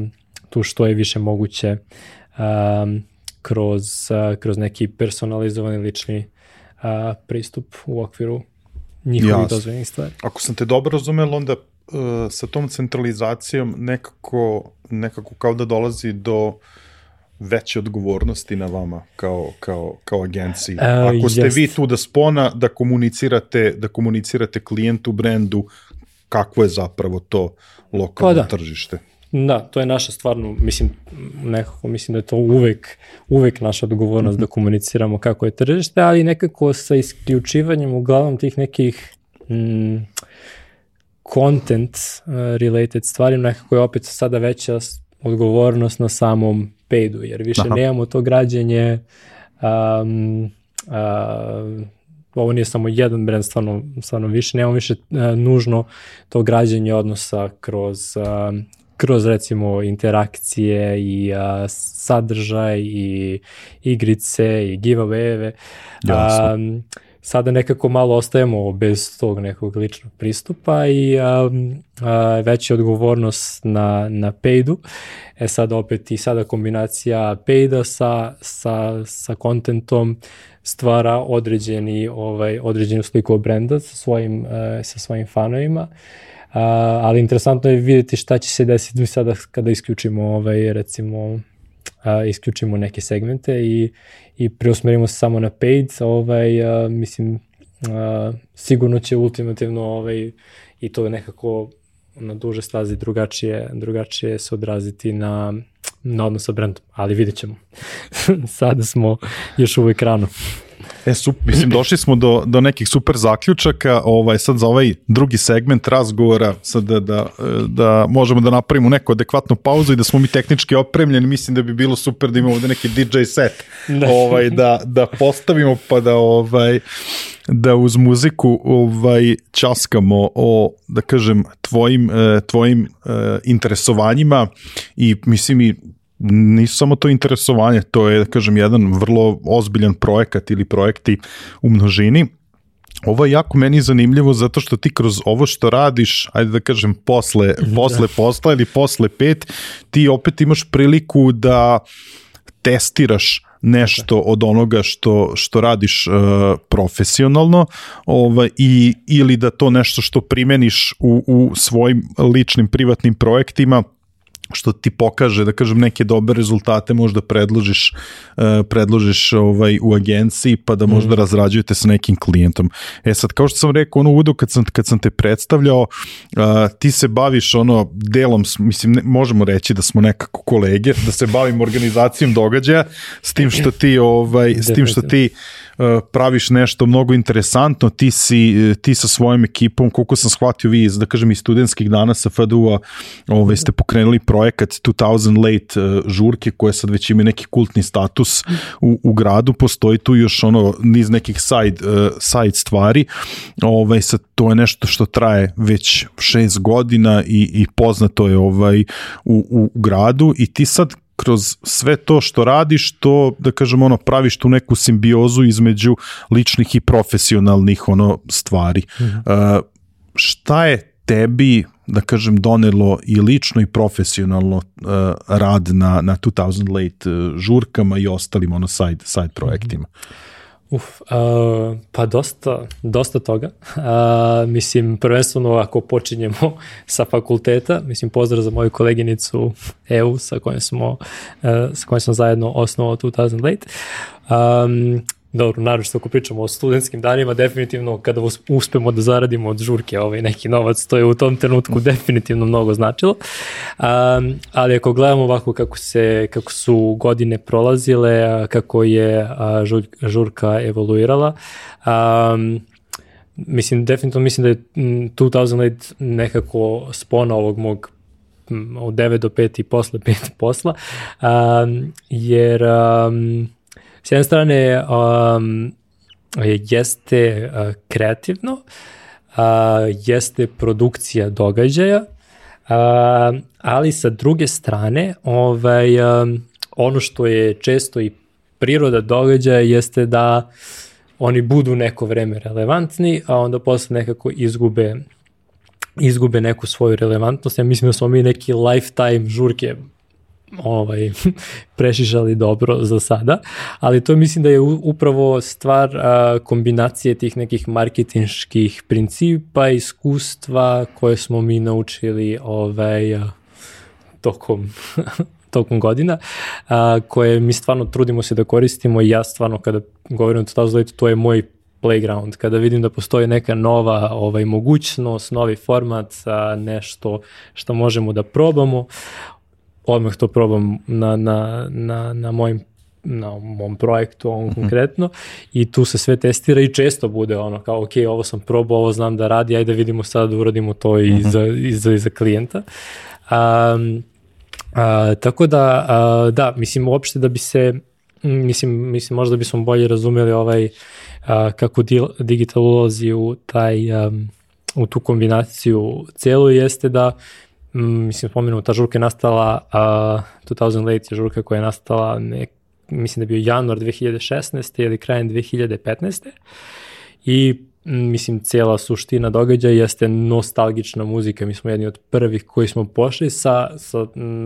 tu što je više moguće um, kroz, uh, kroz neki personalizovani lični uh, pristup u okviru njihovih dozvoljenih stvari. Ako sam te dobro razumel, onda uh, sa tom centralizacijom nekako, nekako kao da dolazi do veće odgovornosti na vama kao, kao, kao agenciji. Uh, Ako ste jest. vi tu da spona, da komunicirate, da komunicirate klijentu, brendu, kakvo je zapravo to lokalno pa da. tržište. Da, to je naša stvarno, mislim, nekako mislim da je to uvek, uvek naša odgovornost mm -hmm. da komuniciramo kako je tržište, ali nekako sa isključivanjem uglavnom tih nekih mm, content uh, related stvari, nekako je opet sada veća odgovornost na samom paydu, jer više Aha. nemamo to građenje um, uh, ovo nije samo jedan brand, stvarno, stvarno više, nemamo više uh, nužno to građenje odnosa kroz uh, kroz recimo interakcije i a, sadržaj i igrice i giveaway-eve. Sada nekako malo ostajemo bez tog nekog ličnog pristupa i a, a, veća odgovornost na, na paydu. E sad opet i sada kombinacija payda sa, sa, sa kontentom stvara određeni, ovaj, određenu sliku brenda sa svojim, e, sa svojim fanovima. A, ali interesantno je vidjeti šta će se desiti sada kada isključimo ovaj, recimo a, isključimo neke segmente i, i preusmerimo se samo na paid, ovaj, a, mislim, a, sigurno će ultimativno ovaj, i to nekako na duže stazi drugačije, drugačije se odraziti na, na odnos sa brandom, ali vidjet ćemo. [LAUGHS] Sada smo još uvijek rano. E, sup, mislim, došli smo do, do nekih super zaključaka, ovaj, sad za ovaj drugi segment razgovora, sad da, da, da možemo da napravimo neku adekvatnu pauzu i da smo mi tehnički opremljeni, mislim da bi bilo super da imamo ovde neki DJ set, da. ovaj, da, da postavimo pa da ovaj, da uz muziku ovaj časkamo o da kažem tvojim eh, tvojim eh, interesovanjima i mislim i nisu samo to interesovanje, to je, da kažem, jedan vrlo ozbiljan projekat ili projekti u množini. Ovo je jako meni zanimljivo zato što ti kroz ovo što radiš, ajde da kažem, posle, [LAUGHS] posle da. posla ili posle pet, ti opet imaš priliku da testiraš nešto od onoga što što radiš uh, profesionalno ovaj i ili da to nešto što primeniš u u svojim ličnim privatnim projektima što ti pokaže da kažem neke dobre rezultate možda predložiš uh, predložiš ovaj u agenciji pa da možda mm. razrađujete sa nekim klijentom. E sad kao što sam rekao ono uvodu kad sam kad sam te predstavljao uh, ti se baviš ono delom mislim ne, možemo reći da smo nekako kolege da se bavimo organizacijom događaja s tim što ti ovaj s tim što ti praviš nešto mnogo interesantno, ti si ti sa svojom ekipom, koliko sam shvatio vi da kažem, iz studentskih dana sa FDU-a ovaj, ste pokrenuli projekat 2000 Late uh, žurke koje sad već ima neki kultni status u, u gradu, postoji tu još ono niz nekih side, side stvari, ovaj, sad to je nešto što traje već šest godina i, i poznato je ovaj u, u gradu. I ti sad kroz sve to što radiš, to, da kažem, ono, praviš tu neku simbiozu između ličnih i profesionalnih ono stvari. Mm -hmm. uh, šta je tebi da kažem donelo i lično i profesionalno uh, rad na na 2000 late uh, žurkama i ostalim ono side side projektima. Mm -hmm. Uf, uh, pa dosta, dosta toga. Uh, mislim, prvenstveno ako počinjemo [LAUGHS] sa fakulteta, mislim, pozdrav za moju koleginicu EU sa kojom smo, uh, sa kojom smo zajedno osnovao 2000 Late. Um, dobro, naravno ako pričamo o studentskim danima, definitivno kada uspemo da zaradimo od žurke ovaj neki novac, to je u tom trenutku definitivno mnogo značilo. Um, ali ako gledamo ovako kako, se, kako su godine prolazile, kako je žurka evoluirala, um, mislim, definitivno mislim da je 2008 nekako spona ovog mog od 9 do 5 i posle [LAUGHS] 5 posla, um, jer um, S jedne strane um, jeste uh, kreativno, uh, jeste produkcija događaja, uh, ali sa druge strane ovaj, um, ono što je često i priroda događaja jeste da oni budu neko vreme relevantni, a onda posle nekako izgube izgube neku svoju relevantnost. Ja mislim da smo mi neki lifetime žurke ovaj, [LAUGHS] prešišali dobro za sada, ali to mislim da je upravo stvar a, kombinacije tih nekih marketinških principa, iskustva koje smo mi naučili ovaj, a, tokom [LAUGHS] tokom godina, a, koje mi stvarno trudimo se da koristimo i ja stvarno kada govorim o Tazletu, to je moj playground, kada vidim da postoji neka nova ovaj mogućnost, novi format, a, nešto što možemo da probamo, odmah to probam na, na, na, na mojim na mom projektu on mm -hmm. konkretno i tu se sve testira i često bude ono kao ok, ovo sam probao, ovo znam da radi, ajde vidimo sad da uradimo to i, mm -hmm. za, i, za, i za klijenta. Um, a, tako da, a, da, mislim uopšte da bi se, mislim, mislim možda bismo bolje razumeli ovaj, a, kako di, digital ulazi u taj, um, u tu kombinaciju celu jeste da mislim, spomenu, ta žurka je nastala, uh, 2000 Late je žurka koja je nastala, nek, mislim da je bio januar 2016. ili krajem 2015. i mislim, cijela suština događaja jeste nostalgična muzika. Mi smo jedni od prvih koji smo pošli sa, sa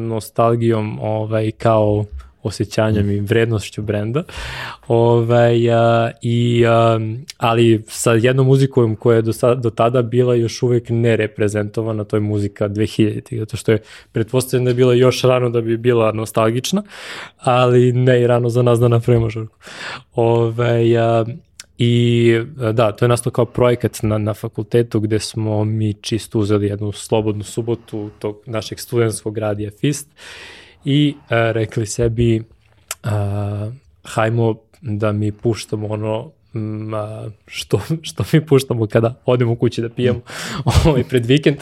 nostalgijom ovaj, kao osjećanjem i vrednošću brenda. Ovaj, a, i, a, ali sa jednom muzikom koja je do, sad, do tada bila još uvek nereprezentovana, to je muzika 2000 zato što je pretpostavljeno da bila još rano da bi bila nostalgična, ali ne i rano za nas da napravimo žurku. Ovaj, a, I da, to je nastao kao projekat na, na fakultetu gde smo mi čisto uzeli jednu slobodnu subotu tog našeg studentskog radija FIST i a, e, rekli sebi a, hajmo da mi puštamo ono m, a, što, što mi puštamo kada odemo kući da pijemo [LAUGHS] ovaj, pred vikend.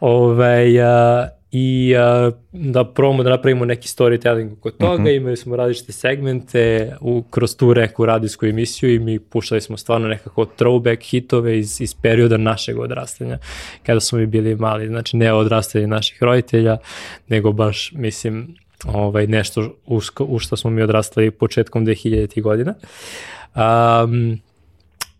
ovaj, a, i a, da probamo da napravimo neki storytelling oko toga, uh mhm. -huh. imali smo različite segmente u, kroz tu reku radijsku emisiju i mi puštali smo stvarno nekako throwback hitove iz, iz perioda našeg odrastanja, kada smo mi bili mali, znači ne odrastanje naših roditelja, nego baš, mislim, ovaj, nešto u, u što smo mi odrastali početkom 2000. godina. Um,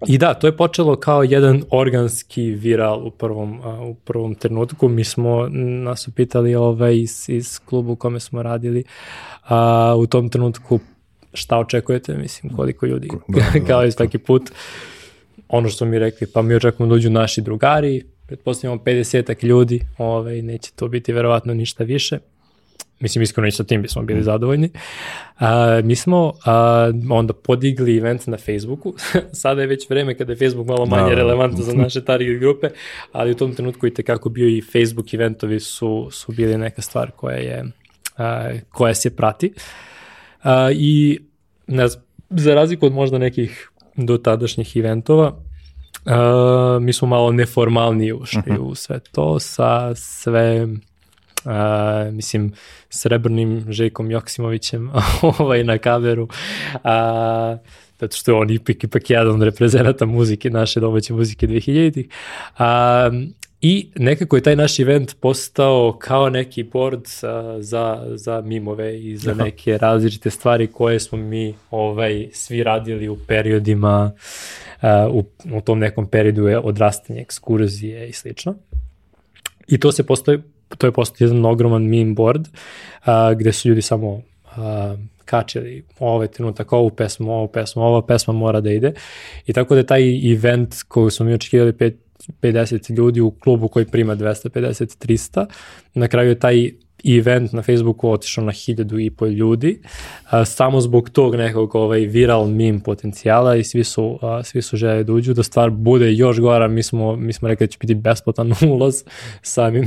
I da, to je počelo kao jedan organski viral u prvom, u prvom trenutku. Mi smo nas upitali ovaj, iz, iz klubu u kome smo radili a, u tom trenutku šta očekujete, mislim, koliko ljudi, da, [LAUGHS] da, kao i svaki put. Ono što mi rekli, pa mi očekujemo da uđu naši drugari, pretpostavljamo 50 ljudi, ovaj, neće to biti verovatno ništa više mislim iskreno i sa tim bismo bili mm. zadovoljni. A, mi smo a, onda podigli event na Facebooku, [LAUGHS] sada je već vreme kada je Facebook malo manje no. Da. relevantan za naše target grupe, ali u tom trenutku i tekako bio i Facebook eventovi su, su bili neka stvar koja je a, koja se prati. A, I ne znam, za razliku od možda nekih do tadašnjih eventova, Uh, mi smo malo neformalniji ušli uh mhm. -huh. u sve to sa sve uh, mislim, srebrnim Željkom Joksimovićem [LAUGHS] ovaj, na kameru, a, zato što je on ipak, ipak jedan od reprezenata muzike, naše domaće muzike 2000-ih. A, I nekako je taj naš event postao kao neki board a, za, za mimove i za neke različite stvari koje smo mi ovaj, svi radili u periodima, a, u, u tom nekom periodu je odrastanje, ekskurzije i slično. I to se postoje, to je postao jedan ogroman meme board a, gde su ljudi samo a, kačili ovaj trenutak, ovu pesmu, ovu pesmu, ova pesma mora da ide. I tako da je taj event koji smo mi očekivali 50 ljudi u klubu koji prima 250-300, na kraju je taj event na Facebooku otišao na hiljadu i pol ljudi, a, samo zbog tog nekog ovaj, viral meme potencijala i svi su, a, svi su želi da uđu, da stvar bude još gora, mi smo, mi smo rekli da će biti besplatan [LAUGHS] ulaz samim,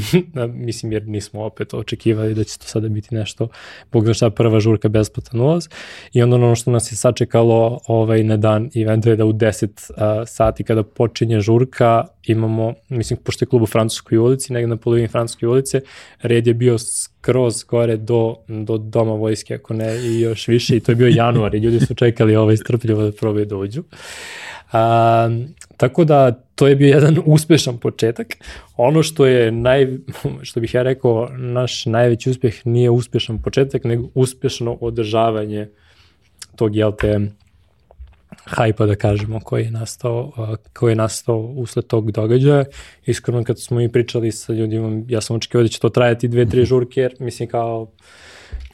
mislim jer nismo opet očekivali da će to sada biti nešto, bog zna šta prva žurka besplatan ulaz. I onda ono što nas je sačekalo ovaj, na dan eventa je da u 10 a, sati kada počinje žurka imamo, mislim, pošto je klub u Francuskoj ulici, negde na polovini Francuske ulice, red je bio skroz gore do, do doma vojske, ako ne i još više, i to je bio januar i ljudi su čekali ovaj strpljivo da probaju da uđu. A, tako da to je bio jedan uspešan početak. Ono što je naj, što bih ja rekao, naš najveći uspeh nije uspešan početak, nego uspešno održavanje tog, jel te, hajpa da kažemo koji je nastao, koji je nastao usled tog događaja. Iskreno kad smo mi pričali sa ljudima, ja sam očekivao da će to trajati dve, tri žurke, jer mislim kao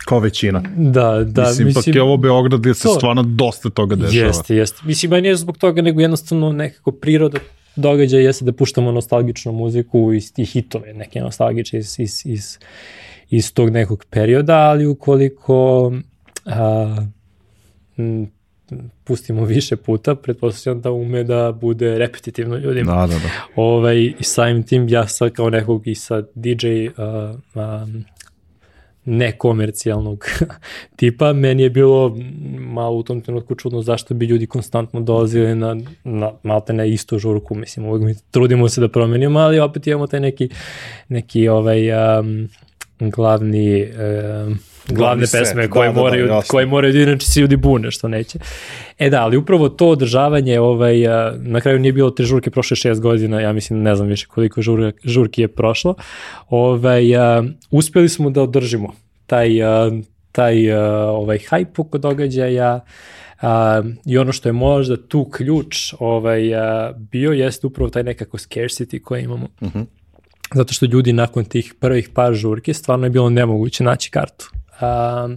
kao većina. Da, da. Mislim, mislim ipak je ovo Beograd gde se to, stvarno dosta toga dešava. Jeste, jeste. Mislim, ba nije zbog toga, nego jednostavno nekako priroda događaja jeste da puštamo nostalgičnu muziku i tih hitove, neke nostalgične iz, iz, iz, iz tog nekog perioda, ali ukoliko a, pustimo više puta, pretpostavljam da ume da bude repetitivno ljudima. Da, da, da. Ovaj, I samim tim ja sad kao nekog i sa DJ uh, um, nekomercijalnog [LAUGHS] tipa, meni je bilo malo u tom trenutku čudno zašto bi ljudi konstantno dolazili na, na malte na istu žurku, mislim, uvijek mi trudimo se da promenimo, ali opet imamo taj neki, neki ovaj um, glavni um, glavne set, pesme da, koje, da, moraju, da, koje moraju da inače si ljudi bune što neće. E da, ali upravo to održavanje, ovaj, na kraju nije bilo te žurke prošle šest godina, ja mislim ne znam više koliko žur, žurki je prošlo, ovaj, uspeli smo da održimo taj, taj ovaj, hype oko događaja, A, I ono što je možda tu ključ ovaj, a, bio jeste upravo taj nekako scarcity koji imamo. Uh -huh. Zato što ljudi nakon tih prvih par žurki stvarno je bilo nemoguće naći kartu. A,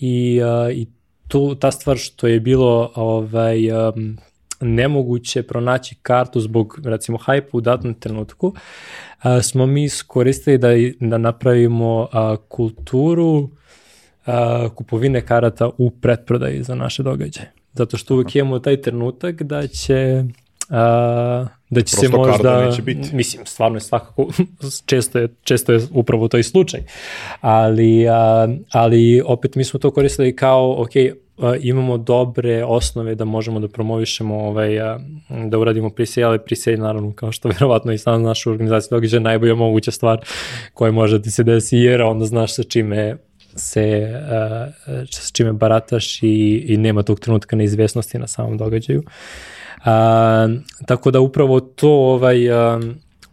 I, a, i tu, ta stvar što je bilo ovaj, um, nemoguće pronaći kartu zbog recimo hype u datom trenutku, a, smo mi iskoristili da, da napravimo a, kulturu a, kupovine karata u pretprodaji za naše događaje. Zato što uvek imamo taj trenutak da će a, da će Prosto se možda, neće biti. mislim, stvarno je svakako, [LAUGHS] često je, često je upravo to i slučaj, ali, a, ali opet mi smo to koristili kao, ok, imamo dobre osnove da možemo da promovišemo ovaj, da uradimo prisej, ali prisej naravno kao što [LAUGHS] verovatno i sam naša organizacija događa najbolja moguća stvar koja može da se desi jer onda znaš sa čime se uh, s čime barataš i, i nema tog trenutka neizvesnosti na samom događaju. Uh, tako da upravo to ovaj uh,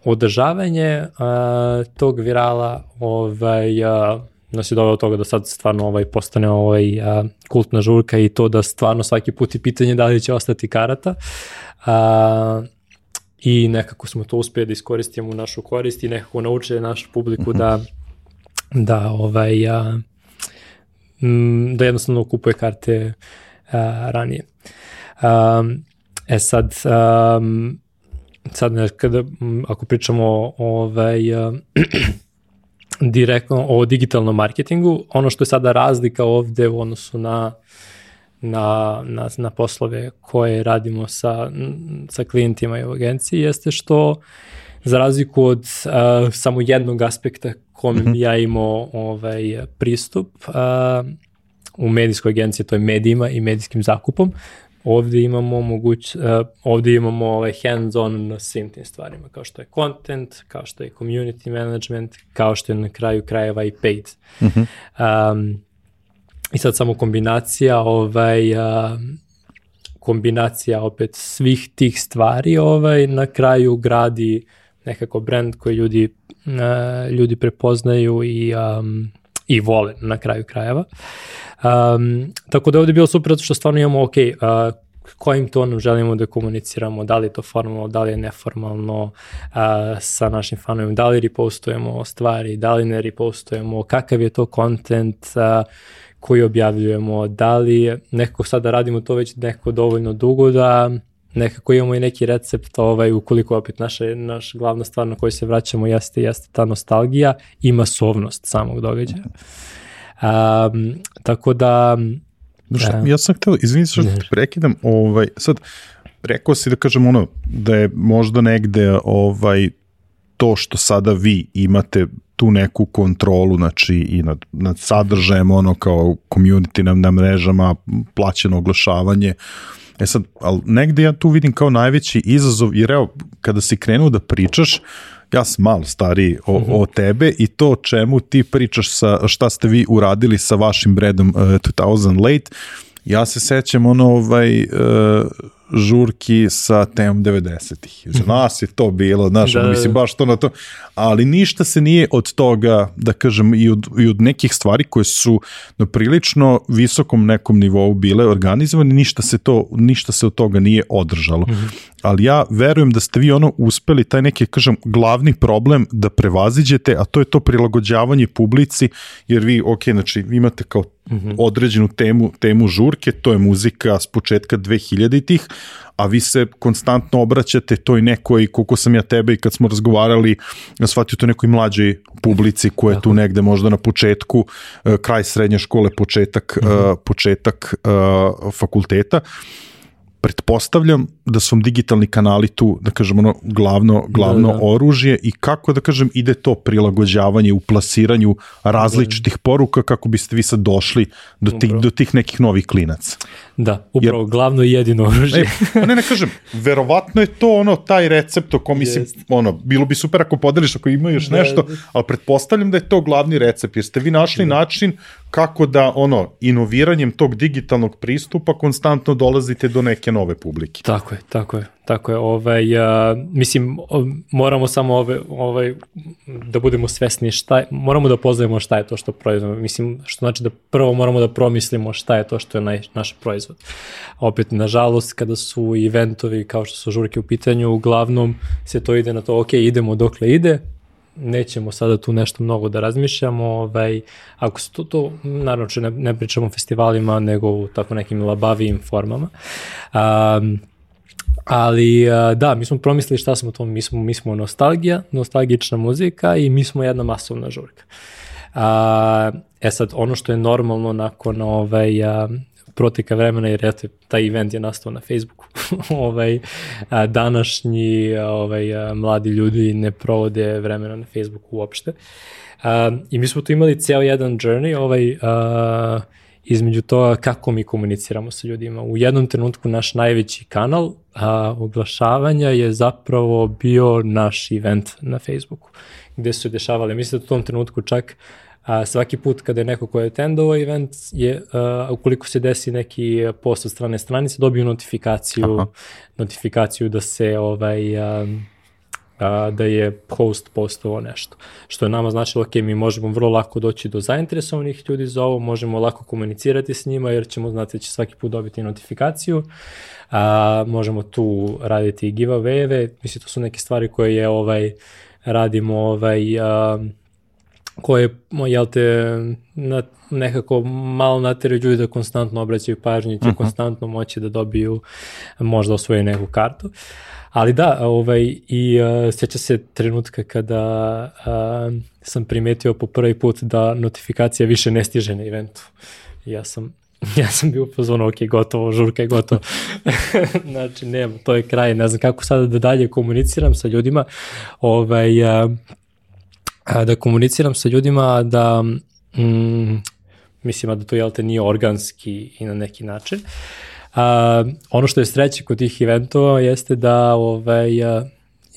održavanje uh, tog virala ovaj uh, nas je doveo do toga da sad stvarno ovaj postane ovaj a, kultna žurka i to da stvarno svaki put je pitanje da li će ostati karata. A, I nekako smo to uspeli da iskoristimo u našu korist i nekako naučili našu publiku da da ovaj a, da jednostavno kupuje karte a, ranije. A, e sad um, sad ne, kada, ako pričamo ovaj, a, [CLEARS THROAT] direktno o digitalnom marketingu. Ono što je sada razlika ovde u odnosu na na, na, na poslove koje radimo sa, sa klijentima i u agenciji jeste što za razliku od uh, samo jednog aspekta kome mm -hmm. ja imao ovaj, pristup uh, u medijskoj agenciji, to je medijima i medijskim zakupom, ovde imamo moguć, uh, ovde imamo ovaj hands-on na svim tim stvarima, kao što je content, kao što je community management, kao što je na kraju krajeva i paid. Mm -hmm. um, I sad samo kombinacija ovaj, uh, kombinacija opet svih tih stvari ovaj na kraju gradi nekako brand koji ljudi uh, ljudi prepoznaju i um, i vole na kraju krajeva. Um, tako da ovde je bilo super zato što stvarno imamo, ok, uh, kojim tonom želimo da komuniciramo, da li je to formalno, da li je neformalno uh, sa našim fanovima, da li repostujemo stvari, da li ne repostujemo, kakav je to kontent uh, koji objavljujemo, da li nekako sada radimo to već neko dovoljno dugo da nekako imamo i neki recept, ovaj, ukoliko opet naša, naš glavna stvar na koju se vraćamo jeste, jeste ta nostalgija i masovnost samog događaja. Um, tako da... Duša, ja sam htio, izvinite što te prekidam, ovaj, sad, rekao si da kažem ono, da je možda negde ovaj, to što sada vi imate tu neku kontrolu, znači i nad, nad sadržajem, ono kao community na, na mrežama, plaćeno oglašavanje, E sad, ali negde ja tu vidim kao najveći izazov, jer evo, kada si krenuo da pričaš, ja sam malo stariji o, mm -hmm. o tebe i to čemu ti pričaš sa šta ste vi uradili sa vašim bredom uh, 2000 Late, ja se sećam ono ovaj uh, žurki sa temom 90-ih. Za mhm. nas je to bilo, znaš, da, mislim, baš to na to, ali ništa se nije od toga, da kažem, i od, i od nekih stvari koje su na prilično visokom nekom nivou bile organizovane, ništa se to, ništa se od toga nije održalo. Mm -hmm. Ali ja verujem da ste vi ono uspeli taj neki, kažem, glavni problem da prevaziđete, a to je to prilagođavanje publici, jer vi, ok, znači, vi imate kao mm -hmm. određenu temu, temu žurke, to je muzika s početka 2000-ih, a vi se konstantno obraćate toj nekoj, koliko sam ja tebe i kad smo razgovarali, shvatio to nekoj mlađoj publici koja je tu negde možda na početku, eh, kraj srednje škole, početak, mm -hmm. početak eh, fakulteta pretpostavljam da su digitalni kanali tu, da kažem, ono, glavno, glavno da, da. oružje i kako, da kažem, ide to prilagođavanje u plasiranju različitih da. poruka kako biste vi sad došli do tih, do tih nekih novih klinaca. Da, upravo, Jer, glavno i jedino oružje. Ne, ne, ne kažem, verovatno je to ono, taj recept o kom mislim, ono, bilo bi super ako podeliš, ako ima još da, nešto, da. ali pretpostavljam da je to glavni recept, jer ste vi našli da. način kako da, ono, inoviranjem tog digitalnog pristupa konstantno dolazite do neke neke nove publike. Tako je, tako je, tako je. Ovaj, a, mislim, moramo samo ove, ovaj, da budemo svesni šta je, moramo da poznajemo šta je to što proizvodimo. Mislim, što znači da prvo moramo da promislimo šta je to što je naj, naš proizvod. Opet, nažalost, kada su eventovi kao što su žurke u pitanju, uglavnom se to ide na to, ok, idemo dokle ide, nećemo sada tu nešto mnogo da razmišljamo, ovaj, ako se to, to naravno ne, ne pričamo o festivalima, nego u tako nekim labavijim formama. Um, ali da, mi smo promislili šta smo to, mi smo, mi smo nostalgija, nostalgična muzika i mi smo jedna masovna žurka. A, e sad, ono što je normalno nakon ovaj, proteka vremena, jer eto, taj event je nastao na Facebooku. [LAUGHS] ovaj, današnji ovaj, mladi ljudi ne provode vremena na Facebooku uopšte. A, I mi smo tu imali ceo jedan journey, ovaj, između toga kako mi komuniciramo sa ljudima. U jednom trenutku naš najveći kanal a, oglašavanja je zapravo bio naš event na Facebooku, gde su dešavale, mislim da u tom trenutku čak a, svaki put kada je neko ko je attendovao event, je, a, ukoliko se desi neki post od strane stranice, dobiju notifikaciju, Aha. notifikaciju da se ovaj, a, a, da je host postovao nešto. Što je nama značilo, ok, mi možemo vrlo lako doći do zainteresovanih ljudi za ovo, možemo lako komunicirati s njima jer ćemo znati da će svaki put dobiti notifikaciju. A, možemo tu raditi i giveaway-eve, mislim to su neke stvari koje je ovaj radimo ovaj a, koje, jel te, na, nekako malo nateraju ljudi da konstantno obraćaju pažnju i će uh mhm. -huh. konstantno moći da dobiju možda osvoju neku kartu. Ali da, ovaj, i uh, sjeća se trenutka kada uh, sam primetio po prvi put da notifikacija više ne stiže na eventu. Ja sam [LAUGHS] ja sam bio pozvano, ok, gotovo, žurka je gotovo. [LAUGHS] znači, nema, to je kraj, ne znam kako sada da dalje komuniciram sa ljudima. Ovaj, uh, da komuniciram sa ljudima da mm, mislim da to jel te nije organski i na neki način. A, ono što je sreće kod tih eventova jeste da ovaj, a,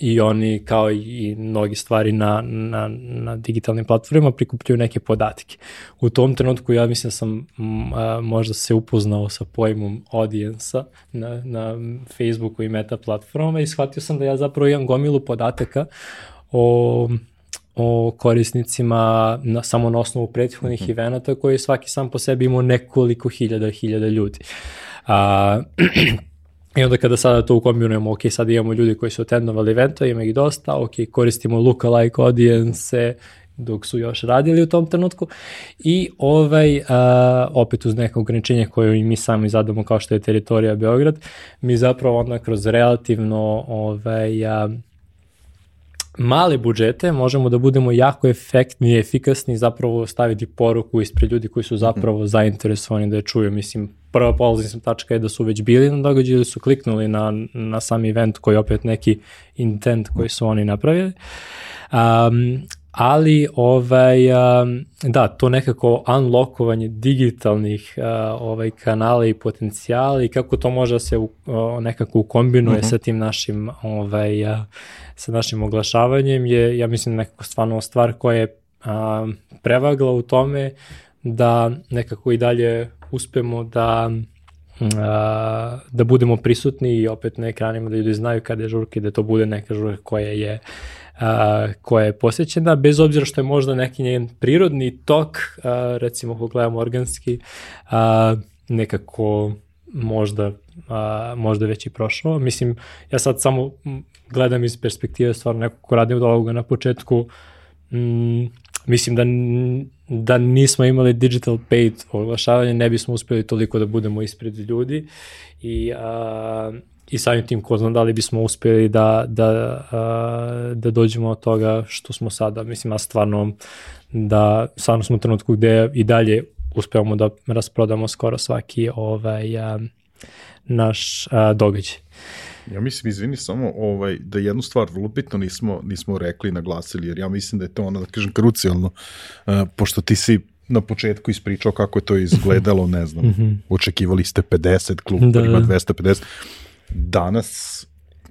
i oni kao i mnogi stvari na, na, na digitalnim platformama prikupljaju neke podatke. U tom trenutku ja mislim da sam a, možda se upoznao sa pojmom audience na, na Facebooku i meta platformama i shvatio sam da ja zapravo imam gomilu podataka o o korisnicima na, samo na osnovu prethodnih mm -hmm. eventa koji svaki sam po sebi imao nekoliko hiljada hiljada ljudi. A, [CLEARS THROAT] I onda kada sada to ukombinujemo, ok, sad imamo ljudi koji su attendovali eventa, ima ih dosta, ok, koristimo lookalike audience, dok su još radili u tom trenutku i ovaj, a, opet uz neka ograničenja koje i mi sami zadamo kao što je teritorija Beograd, mi zapravo onda kroz relativno ovaj, a, male budžete možemo da budemo jako efektni i efikasni zapravo staviti poruku ispred ljudi koji su zapravo zainteresovani da je čuju. Mislim, prva polazna tačka je da su već bili na događaju ili su kliknuli na, na sam event koji je opet neki intent koji su oni napravili. Um, ali ovaj da to nekako unlockovanje digitalnih ovaj kanala i potencijala i kako to može da se nekako kombinuje uh mhm. -huh. sa tim našim ovaj sa našim oglašavanjem je ja mislim nekako stvarno stvar koja je prevagla u tome da nekako i dalje uspemo da da budemo prisutni i opet na ekranima da ljudi znaju kada je žurka i da to bude neka žurka koja je a, koja je posjećena, bez obzira što je možda neki njen prirodni tok, a, recimo ako gledamo organski, a, nekako možda, a, možda već i prošao. Mislim, ja sad samo gledam iz perspektive stvarno nekog ko radi od ovoga na početku, mm, mislim da, da nismo imali digital paid oglašavanje, ne bismo uspeli toliko da budemo ispred ljudi i a, i samim tim ko znam da li bismo uspjeli da, da, da dođemo od toga što smo sada. Mislim, a stvarno da stvarno smo u trenutku gde i dalje uspevamo da rasprodamo skoro svaki ovaj, a, naš a, događaj. Ja mislim, izvini samo ovaj, da jednu stvar vrlo bitno nismo, nismo rekli i naglasili, jer ja mislim da je to ono, da kažem, krucijalno, uh, pošto ti si na početku ispričao kako je to izgledalo, ne znam, mm -hmm. očekivali ste 50, klub da, ima 250, danas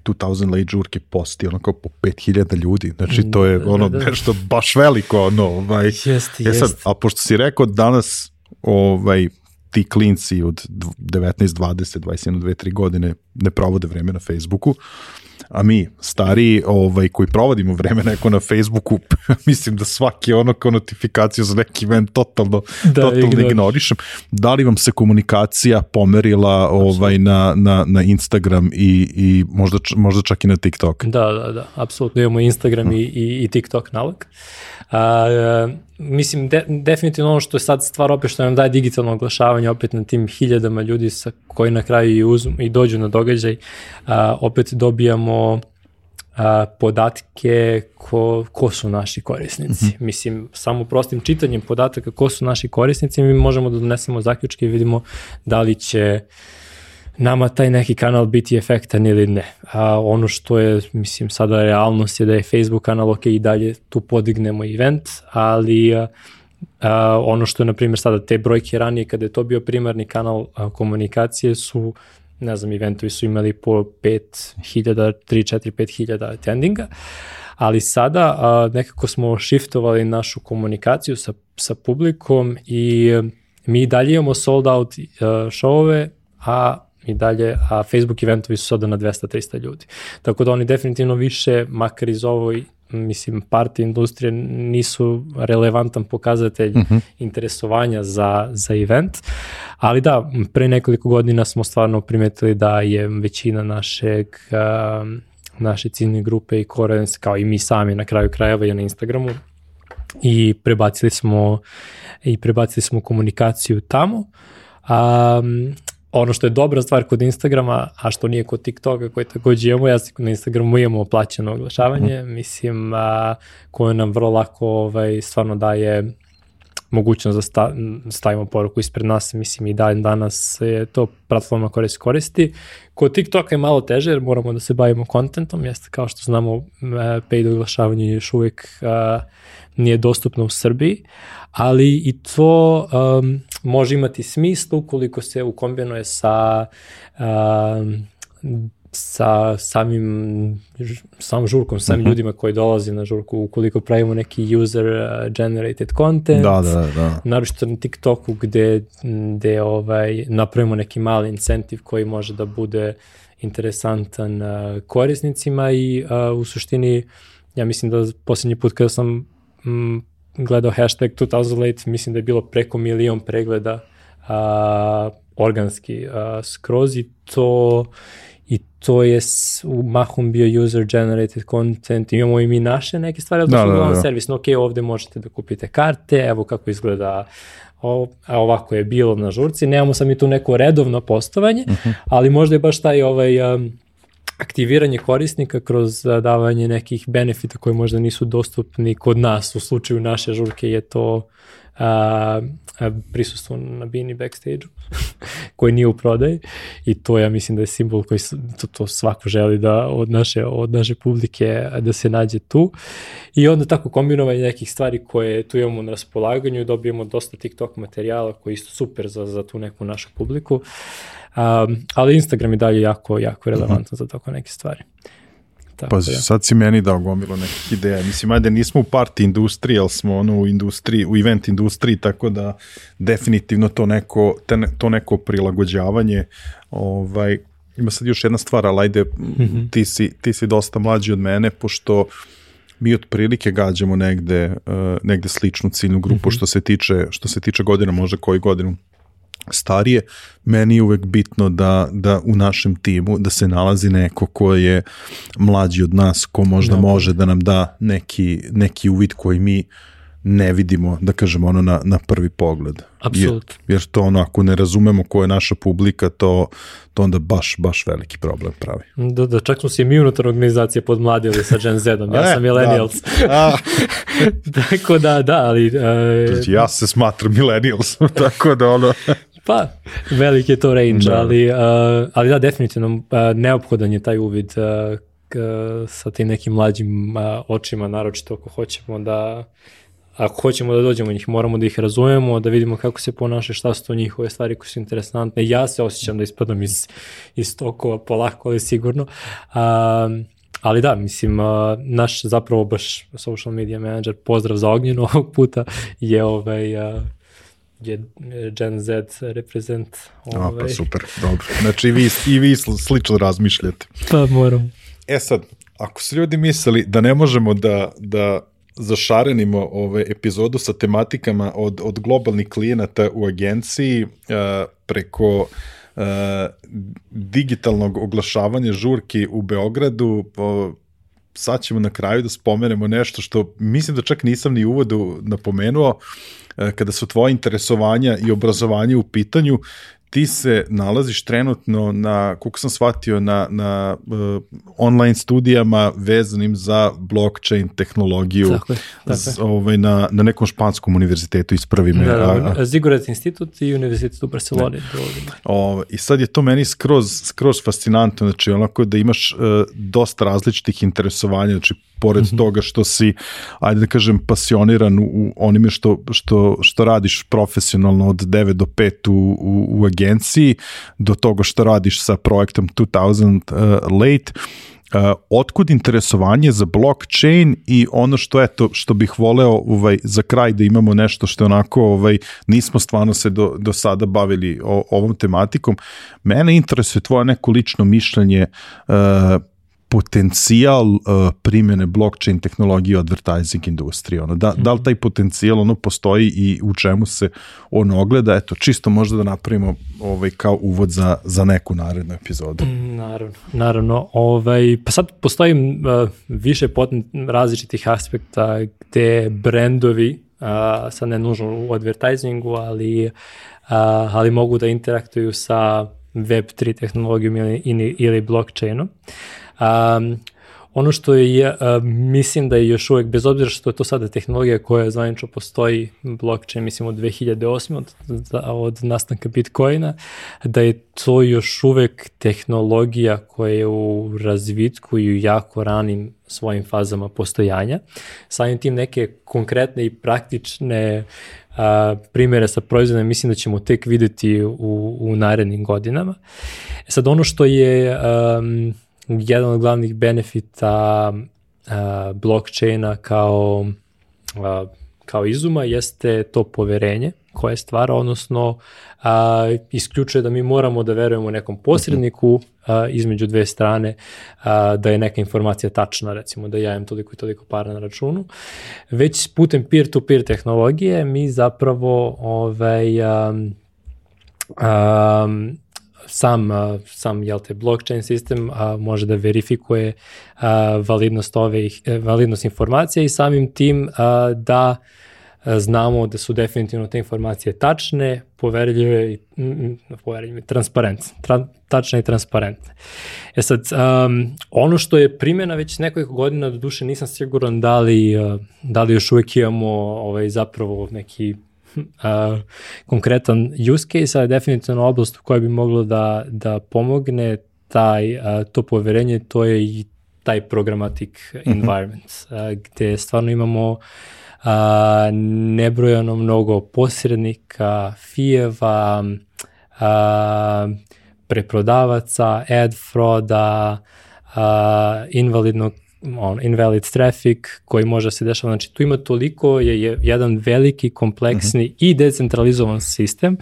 2000 late žurke posti ono kao po 5000 ljudi, znači to je da, ono da, da. nešto baš veliko ono, ovaj, jest, e sad, a pošto si rekao danas ovaj, ti klinci od 19, 20, 21, 2, 3 godine ne provode vreme na Facebooku, a mi, stariji, ovaj, koji provodimo vreme neko na Facebooku, [LAUGHS] mislim da svaki ono kao notifikaciju za neki event totalno, da, totalno ignoriš. ignorišem. Da li vam se komunikacija pomerila ovaj, na, na, na Instagram i, i možda, možda čak i na TikTok? Da, da, da, apsolutno imamo Instagram hmm. i, i, i TikTok nalog. A, mislim, de, definitivno ono što je sad stvar opet što nam daje digitalno oglašavanje opet na tim hiljadama ljudi sa koji na kraju i, uzmu, i dođu na događaj, a, opet dobijamo a, podatke ko, ko su naši korisnici. Mm -hmm. Mislim, samo prostim čitanjem podataka ko su naši korisnici mi možemo da donesemo zaključke i vidimo da li će nama taj neki kanal biti efektan ili ne. A ono što je, mislim, sada realnost je da je Facebook kanal ok i dalje tu podignemo event, ali a, a, ono što je, na primjer, sada te brojke ranije, kada je to bio primarni kanal a, komunikacije, su, ne znam, eventovi su imali po 5000, 3, 4, 5000 attendinga, ali sada a, nekako smo shiftovali našu komunikaciju sa, sa publikom i mi dalje imamo sold out uh, a i dalje, a Facebook eventovi su sada na 200-300 ljudi. Tako da oni definitivno više, makar iz ovoj mislim, parti industrije nisu relevantan pokazatelj uh mhm. -huh. interesovanja za, za event, ali da, pre nekoliko godina smo stvarno primetili da je većina našeg uh, naše ciljne grupe i korens, kao i mi sami na kraju krajeva je na Instagramu i prebacili smo i prebacili smo komunikaciju tamo. Um, ono što je dobra stvar kod Instagrama, a što nije kod TikToka koji takođe imamo, ja na Instagramu imamo plaćeno oglašavanje, mm. mislim, a, koje nam vrlo lako ovaj, stvarno daje mogućnost da sta, stavimo poruku ispred nas, mislim i dan danas je to platforma koja se koristi. Kod TikToka je malo teže jer moramo da se bavimo kontentom, jeste kao što znamo e, paid oglašavanje još uvijek uh, nije dostupno u Srbiji, ali i to um, može imati smisla ukoliko se ukombinuje sa um, sa samim samom žurkom, samim uh mhm. -huh. ljudima koji dolaze na žurku, ukoliko pravimo neki user uh, generated content, da, da, da. naročito na TikToku gde, gde ovaj, napravimo neki mali incentiv koji može da bude interesantan uh, korisnicima i uh, u suštini ja mislim da posljednji put kada sam m, gledao hashtag 2008, mislim da je bilo preko milion pregleda a, organski a, skroz i to i to je u mahom bio user generated content, imamo i mi naše neke stvari, ali da, da, da, da. servisno, ok, ovde možete da kupite karte, evo kako izgleda o, a ovako je bilo na žurci, nemamo sam i tu neko redovno postovanje, uh mhm. -huh. ali možda je baš taj ovaj um, aktiviranje korisnika kroz davanje nekih benefita koji možda nisu dostupni kod nas. U slučaju naše žurke je to a, a, prisustvo na bini backstage-u [LAUGHS] koji nije u prodaji i to ja mislim da je simbol koji to, to svako želi da od naše, od naše publike da se nađe tu i onda tako kombinovanje nekih stvari koje tu imamo na raspolaganju dobijemo dosta TikTok materijala koji je isto super za, za tu neku našu publiku. Um, ali Instagram je dalje jako, jako relevantan uh -huh. za tako neke stvari. Tako pa da. sad si meni dao gomilo nekih ideja. Mislim, ajde, nismo u party industriji, ali smo ono u industriji, u event industriji, tako da definitivno to neko, te, to neko prilagođavanje, ovaj, ima sad još jedna stvar, ali ajde, mm -hmm. ti, si, ti si dosta mlađi od mene, pošto mi otprilike gađamo negde, uh, negde sličnu ciljnu grupu mm -hmm. što se tiče što se tiče godina, možda koji godinu starije, meni je uvek bitno da, da u našem timu da se nalazi neko ko je mlađi od nas, ko možda no. može da nam da neki, neki uvid koji mi ne vidimo, da kažemo ono na, na prvi pogled. Apsolutno. Jer, jer to ono, ako ne razumemo ko je naša publika, to, to onda baš, baš veliki problem pravi. Da, da, čak smo se i mi unutar organizacije podmladili sa Gen Z-om, ja [LAUGHS] e, sam millennials. Da. [LAUGHS] tako da, da, ali... Uh, ja se smatram millennials, [LAUGHS] tako da ono... Pa, veliki je to range, da. ali, uh, ali da, definitivno uh, neophodan je taj uvid uh, k, sa tim nekim mlađim uh, očima, naročito ako hoćemo da ako hoćemo da dođemo njih, moramo da ih razumemo, da vidimo kako se ponaša, šta su to njihove stvari koje su interesantne. Ja se osjećam da ispadam iz, iz tokova polako, ali sigurno. Um, ali da, mislim, uh, naš zapravo baš social media manager, pozdrav za ognjen ovog puta, je ovaj, uh, je Gen Z reprezent. Ovaj. A, pa super, dobro. Znači i vi, i vi slično razmišljate. Pa moram. E sad, ako su ljudi mislili da ne možemo da, da zašarenimo ove epizodu sa tematikama od, od globalnih klijenata u agenciji uh, preko uh, digitalnog oglašavanja žurki u Beogradu, uh, sad ćemo na kraju da spomenemo nešto što mislim da čak nisam ni uvodu napomenuo, kada su tvoje interesovanja i obrazovanje u pitanju, ti se nalaziš trenutno na, kako sam shvatio, na, na uh, online studijama vezanim za blockchain tehnologiju tako je, tako z, ovaj, na, na nekom španskom univerzitetu, ispravi me. Da, da. Zigorec institut i univerzitet u Barceloni. O, I sad je to meni skroz, skroz fascinantno, znači onako da imaš uh, dosta različitih interesovanja, znači pored mm -hmm. toga što si, ajde da kažem, pasioniran u onime što, što, što radiš profesionalno od 9 do 5 u, u, u agenciji, do toga što radiš sa projektom 2000 uh, Late, Uh, otkud interesovanje za blockchain i ono što eto što bih voleo ovaj za kraj da imamo nešto što onako ovaj nismo stvarno se do, do sada bavili o, ovom tematikom mene interesuje tvoje neko lično mišljenje uh, potencijal uh, primjene blockchain tehnologije u advertising industriji. Ono, da, mm -hmm. da li taj potencijal ono postoji i u čemu se on ogleda? Eto, čisto možda da napravimo ovaj, kao uvod za, za neku narednu epizodu. Mm, naravno, naravno. Ovaj, pa sad postoji uh, više poten, različitih aspekta gde brendovi, uh, sad ne nužno u advertisingu, ali, uh, ali mogu da interaktuju sa Web3 tehnologijom ili, ili, ili blockchainom. Um, ono što je, uh, mislim da je još uvek, bez obzira što je to sada tehnologija koja zvanično postoji, blockchain, mislim od 2008. od, od nastanka Bitcoina, da je to još uvek tehnologija koja je u razvitku i u jako ranim svojim fazama postojanja. Samim tim neke konkretne i praktične a, primere sa proizvodom mislim da ćemo tek videti u, u narednim godinama. E sad ono što je um, jedan od glavnih benefita uh, blockchaina kao, uh, kao izuma jeste to poverenje koje stvara, odnosno a, isključuje da mi moramo da verujemo nekom posredniku a, između dve strane a, da je neka informacija tačna, recimo da ja imam toliko i toliko para na računu. Već putem peer-to-peer -peer tehnologije mi zapravo ovaj, a, a, sam, sam jel te, blockchain sistem a, može da verifikuje a, validnost, ove, e, validnost informacija i samim tim a, da znamo da su definitivno te informacije tačne, poverljive i poverljive, transparentne, tra, tačne i transparentne. E sad, um, ono što je primjena već nekoliko godina, do duše nisam siguran da li, da li još uvek imamo ovaj, zapravo neki [LAUGHS] uh, konkretan use case, ali definitivno oblast u kojoj bi moglo da, da pomogne taj, uh, to poverenje, to je i taj programatic mhm. environment, uh, gde stvarno imamo uh, nebrojano mnogo posrednika, fijeva, uh, preprodavaca, ad froda, uh, invalidnog on, invalid traffic koji može da se dešava. Znači tu ima toliko, je, je jedan veliki, kompleksni uh mhm. -huh. i decentralizovan sistem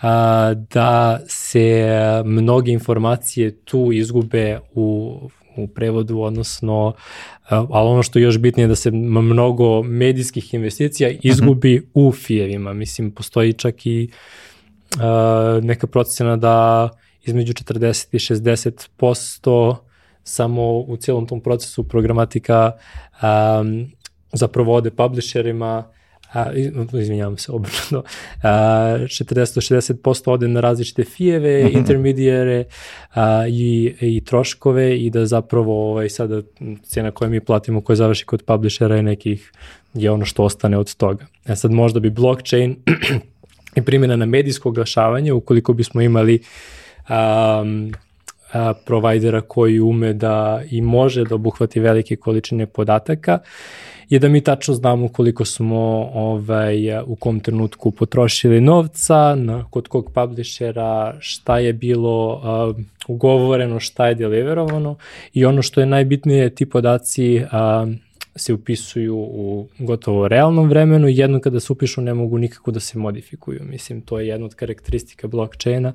a, da se mnoge informacije tu izgube u u prevodu, odnosno, ali ono što je još bitnije je da se mnogo medijskih investicija mhm. izgubi uh -huh. u fijevima. Mislim, postoji čak i uh, neka procena da između 40 i 60 posto samo u cijelom tom procesu programatika um, zapravo ode publisherima, a, izvinjavam se, obrnuto, 40-60% ode na različite fijeve, mm -hmm. intermedijere a, i, i troškove i da zapravo ovaj, sada cijena koju mi platimo koja završi kod publishera je nekih je ono što ostane od toga. E sad možda bi blockchain [CLEARS THROAT] i primjena na medijsko oglašavanje, ukoliko bismo imali um, a, provajdera koji ume da i može da obuhvati velike količine podataka je da mi tačno znamo koliko smo ovaj, u kom trenutku potrošili novca, na, kod kog publishera, šta je bilo uh, ugovoreno, šta je deliverovano i ono što je najbitnije, ti podaci uh, se upisuju u gotovo realnom vremenu i jednom kada se upišu ne mogu nikako da se modifikuju. Mislim, to je jedna od karakteristika blockchaina.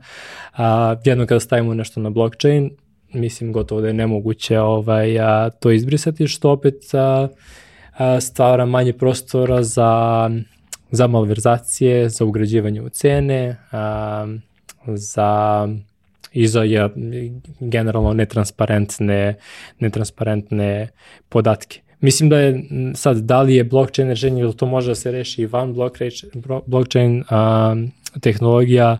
A, jednom kada stavimo nešto na blockchain, mislim gotovo da je nemoguće ovaj, a, to izbrisati, što opet a, a, stvara manje prostora za, za malverzacije, za ugrađivanje u cene, a, za i za je, generalno netransparentne, netransparentne podatke. Mislim da je sad, da li je blockchain rešenje ili to može da se reši i van blockchain a, tehnologija,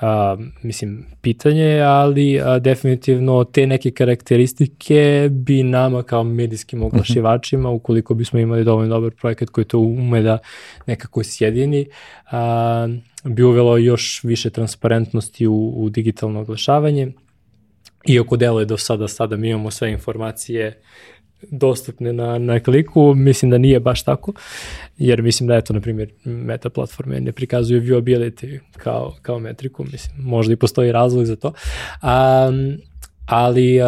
a, mislim, pitanje je, ali a, definitivno te neke karakteristike bi nama kao medijskim mhm. oglašivačima, ukoliko bismo imali dovoljno dobar projekat koji to ume da nekako sjedini, a, bi uvelo još više transparentnosti u, u digitalno oglašavanje. Iako deluje do sada, sada mi imamo sve informacije dostupne na, na kliku, mislim da nije baš tako, jer mislim da eto, na primjer, meta platforme ne prikazuju viewability kao, kao metriku, mislim, možda i postoji razlog za to. Um, ali uh,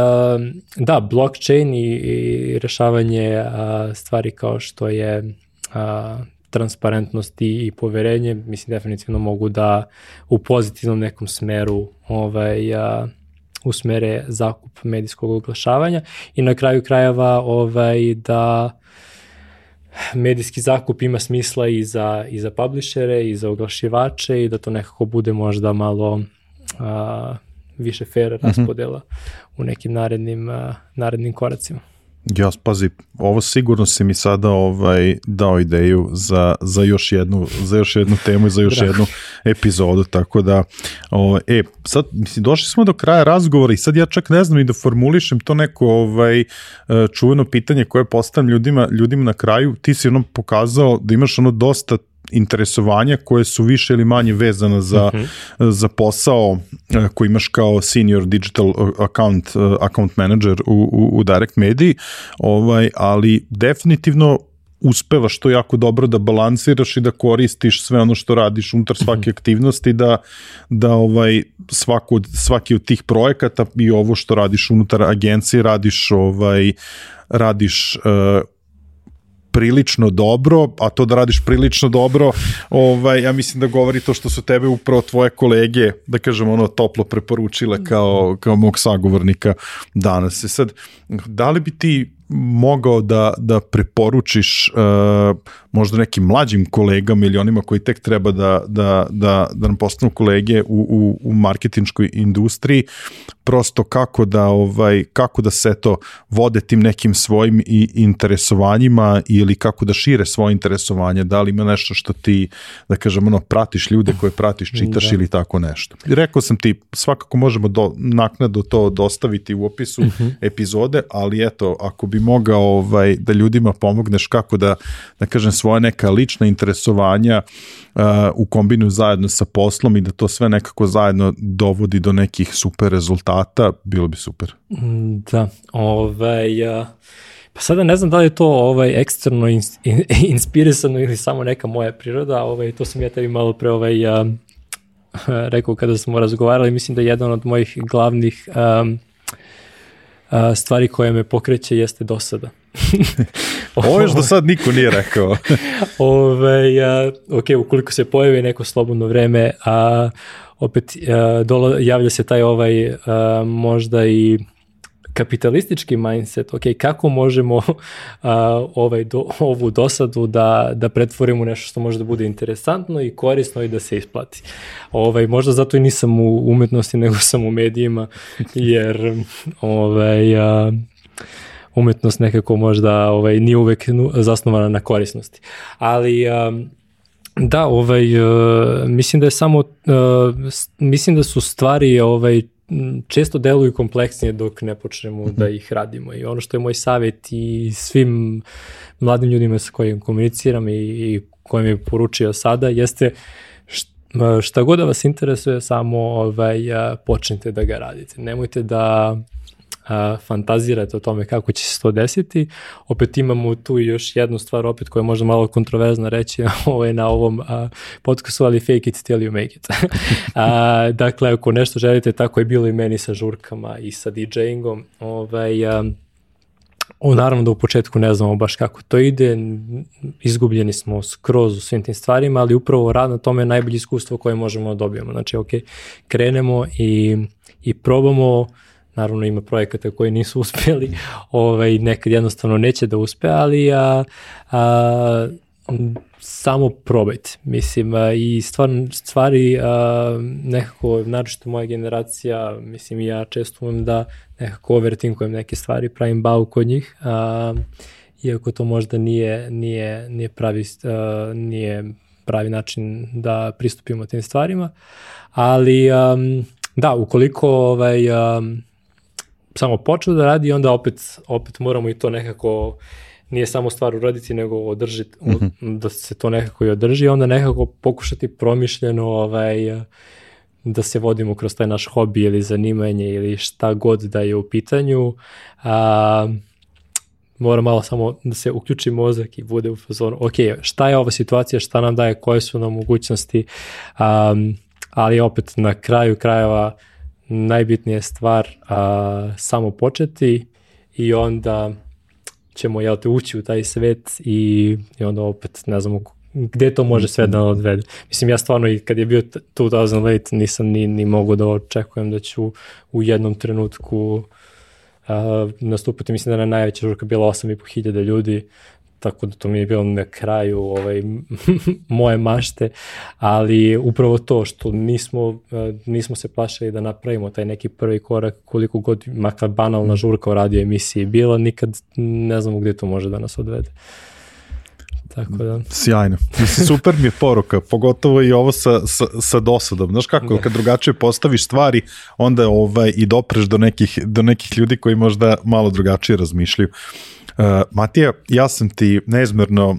da, blockchain i, i rešavanje uh, stvari kao što je uh, transparentnost i, i poverenje, mislim definitivno mogu da u pozitivnom nekom smeru ovaj, uh, usmere zakup medijskog oglašavanja i na kraju krajeva ovaj, da medijski zakup ima smisla i za, i za publishere i za oglašivače i da to nekako bude možda malo a, više fair mhm. raspodela mm -hmm. u nekim narednim, a, narednim koracima. Ja, pazi, ovo sigurno si mi sada ovaj dao ideju za, za, još, jednu, za još jednu temu i za još jednu epizodu, tako da, ovaj, e, sad, mislim, došli smo do kraja razgovora i sad ja čak ne znam i da formulišem to neko ovaj, e, čuveno pitanje koje postavljam ljudima, ljudima na kraju, ti si ono pokazao da imaš ono dosta interesovanja koje su više ili manje vezana za, uh mhm. -huh. za posao e, koji imaš kao senior digital account, e, account manager u, u, u Direct Media, ovaj, ali definitivno uspevaš to jako dobro da balansiraš i da koristiš sve ono što radiš unutar svake mhm. aktivnosti da da ovaj svaku od svaki od tih projekata i ovo što radiš unutar agencije radiš ovaj radiš uh, prilično dobro, a to da radiš prilično dobro, ovaj, ja mislim da govori to što su tebe upravo tvoje kolege, da kažem, ono, toplo preporučile kao, kao mog sagovornika danas. I sad, da li bi ti mogao da, da preporučiš uh, možda nekim mlađim kolegama ili onima koji tek treba da, da, da, da nam postanu kolege u, u, u marketinškoj industriji, prosto kako da, ovaj, kako da se to vode tim nekim svojim i interesovanjima ili kako da šire svoje interesovanje, da li ima nešto što ti, da kažem, ono, pratiš ljude koje pratiš, čitaš da. ili tako nešto. Rekao sam ti, svakako možemo do, naknado to dostaviti u opisu uh mhm. -huh. epizode, ali eto, ako bi mogao ovaj, da ljudima pomogneš kako da, da kažem, svoje neka lična interesovanja uh, u kombinu zajedno sa poslom i da to sve nekako zajedno dovodi do nekih super rezultata, bilo bi super. Mm, da, ovaj, uh, pa sada ne znam da li je to ovaj eksterno in, in, [LAUGHS] inspirisano ili samo neka moja priroda, ovaj, to sam ja tebi malo pre ovaj, uh, [LAUGHS] rekao kada smo razgovarali, mislim da je jedan od mojih glavnih um, a, stvari koje me pokreće jeste dosada. [LAUGHS] Ovo još do sad niko nije rekao. [LAUGHS] Ove, a, ok, ukoliko se pojavi neko slobodno vreme, a opet a, dola, javlja se taj ovaj a, možda i kapitalistički mindset, ok, kako možemo uh, ovaj, do, ovu dosadu da, da pretvorimo nešto što može da bude interesantno i korisno i da se isplati. Ovaj, možda zato i nisam u umetnosti, nego sam u medijima, jer ovaj, uh, umetnost nekako možda ovaj, nije uvek zasnovana na korisnosti. Ali um, da, ovaj, uh, mislim da je samo, uh, mislim da su stvari ovaj, često deluju kompleksnije dok ne počnemo da mhm. ih radimo i ono što je moj savjet i svim mladim ljudima sa kojim komuniciram i, i kojim je poručio sada jeste šta god da vas interesuje samo ovaj, počnite da ga radite. Nemojte da a, fantazirate o tome kako će se to desiti. Opet imamo tu još jednu stvar opet koja je možda malo kontroverzna reći [LAUGHS] ovaj, na ovom a, podcastu, ali fake it till you make it. [LAUGHS] a, dakle, ako nešto želite, tako je bilo i meni sa žurkama i sa DJingom. Ovaj, a, O, naravno da u početku ne znamo baš kako to ide, izgubljeni smo skroz u svim tim stvarima, ali upravo rad na tome je najbolje iskustvo koje možemo da dobijemo. Znači, ok, krenemo i, i probamo, naravno ima projekata koji nisu [LAUGHS] uspjeli, ovaj, nekad jednostavno neće da uspe, ali a, a, samo probajte. Mislim, i stvar, stvari a, nekako, naročito moja generacija, mislim i ja često umem da nekako overtinkujem neke stvari, pravim bau kod njih, a, iako to možda nije, nije, nije, pravi, a, nije pravi način da pristupimo tim stvarima, ali a, da, ukoliko ovaj, a, samo počeo da radi, onda opet, opet moramo i to nekako nije samo stvar uraditi, nego održiti, mm -hmm. da se to nekako i održi, onda nekako pokušati promišljeno ovaj, da se vodimo kroz taj naš hobi ili zanimanje ili šta god da je u pitanju. A, mora malo samo da se uključi mozak i bude u fazonu, ok, šta je ova situacija, šta nam daje, koje su nam mogućnosti, um, ali opet na kraju krajeva najbitnija stvar a, samo početi i onda ćemo jel te ući u taj svet i, i onda opet ne znamo gde to može sve da odvede. Mislim, ja stvarno i kad je bio 2008 nisam ni, ni mogu da očekujem da ću u jednom trenutku uh, nastupiti, mislim da je najveća žurka bila 8.500 ljudi, tako da to mi je bilo na kraju ovaj, [LAUGHS] moje mašte, ali upravo to što nismo, eh, nismo se plašali da napravimo taj neki prvi korak, koliko god makar banalna žurka u radio emisiji bila, nikad ne znamo gde to može da nas odvede. Tako da. Sjajno. Mislim, super mi je poruka, pogotovo i ovo sa, sa, sa dosadom. Znaš kako, da. kad drugačije postaviš stvari, onda ovaj, i dopreš do nekih, do nekih ljudi koji možda malo drugačije razmišljaju. Uh, Matija, ja sam ti neizmerno uh,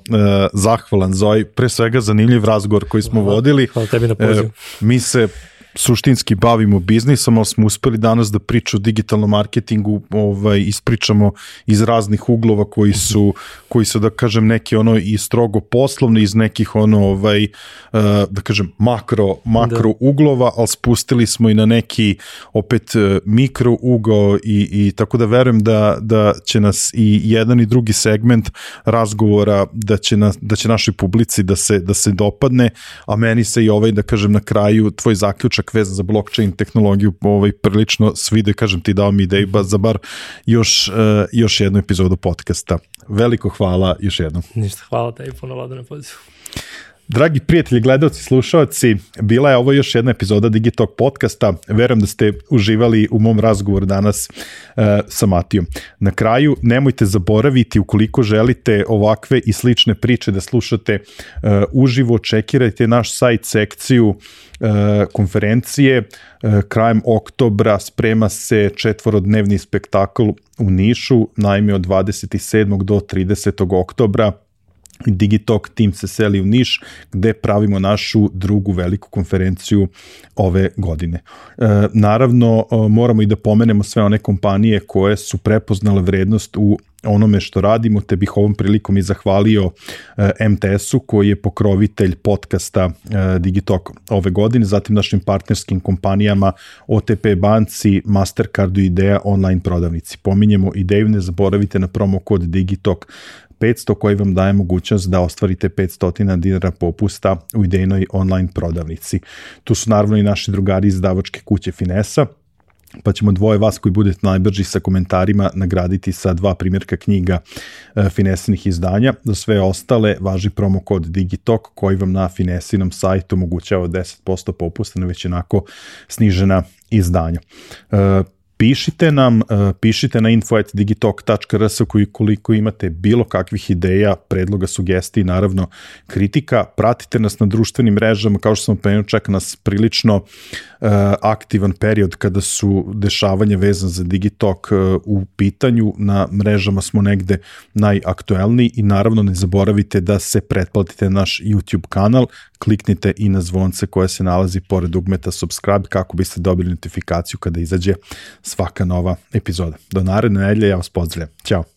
zahvalan za ovaj pre svega zanimljiv razgovor koji smo hvala, vodili. Hvala tebi na pozivu. Uh, mi se suštinski bavimo biznisom, ali smo uspeli danas da priču o digitalnom marketingu, ovaj, ispričamo iz raznih uglova koji su, koji su da kažem, neki ono i strogo poslovni, iz nekih ono, ovaj, uh, da kažem, makro, makro da. uglova, ali spustili smo i na neki opet uh, mikro ugao i, i tako da verujem da, da će nas i jedan i drugi segment razgovora da će, na, da će našoj publici da se, da se dopadne, a meni se i ovaj, da kažem, na kraju tvoj zaključak zaključak vezan za blockchain tehnologiju ovaj prilično svide, kažem ti dao mi ideju ba za bar još, uh, još jednu epizodu podcasta. Veliko hvala još jednom. Ništa, hvala tebi puno Vlado na pozivu. Dragi prijatelji, gledalci, slušalci, bila je ovo još jedna epizoda Digitalk podcasta. Verujem da ste uživali u mom razgovoru danas uh, sa Matijom. Na kraju, nemojte zaboraviti, ukoliko želite ovakve i slične priče da slušate uh, uživo, čekirajte naš sajt sekciju uh, konferencije. Uh, krajem oktobra sprema se četvorodnevni spektakl u Nišu, najme od 27. do 30. oktobra Digitalk tim se seli u Niš gde pravimo našu drugu veliku konferenciju ove godine. E, naravno, moramo i da pomenemo sve one kompanije koje su prepoznale vrednost u onome što radimo, te bih ovom prilikom i zahvalio e, MTS-u koji je pokrovitelj podcasta e, Digitalk ove godine, zatim našim partnerskim kompanijama OTP banci, Mastercardu i Ideja online prodavnici. Pominjemo ideju, ne zaboravite na promo kod Digitalk 500 koji vam daje mogućnost da ostvarite 500 dinara popusta u idejnoj online prodavnici. Tu su naravno i naši drugari iz davačke kuće Finesa, pa ćemo dvoje vas koji budete najbrži sa komentarima nagraditi sa dva primjerka knjiga e, Finesinih izdanja. Za sve ostale važi promo kod Digitalk koji vam na Finesinom sajtu omogućava 10% popusta na već onako snižena izdanja. E, pišite nam, uh, pišite na info.digitalk.rs koliko imate bilo kakvih ideja, predloga, sugestija naravno kritika. Pratite nas na društvenim mrežama, kao što sam pomenuo, čeka nas prilično uh, aktivan period kada su dešavanja vezan za Digitalk uh, u pitanju. Na mrežama smo negde najaktuelniji i naravno ne zaboravite da se pretplatite na naš YouTube kanal, kliknite i na zvonce koje se nalazi pored dugmeta subscribe kako biste dobili notifikaciju kada izađe svaka nova epizoda. Do naredne nedelje, ja vas pozdravljam. Ćao!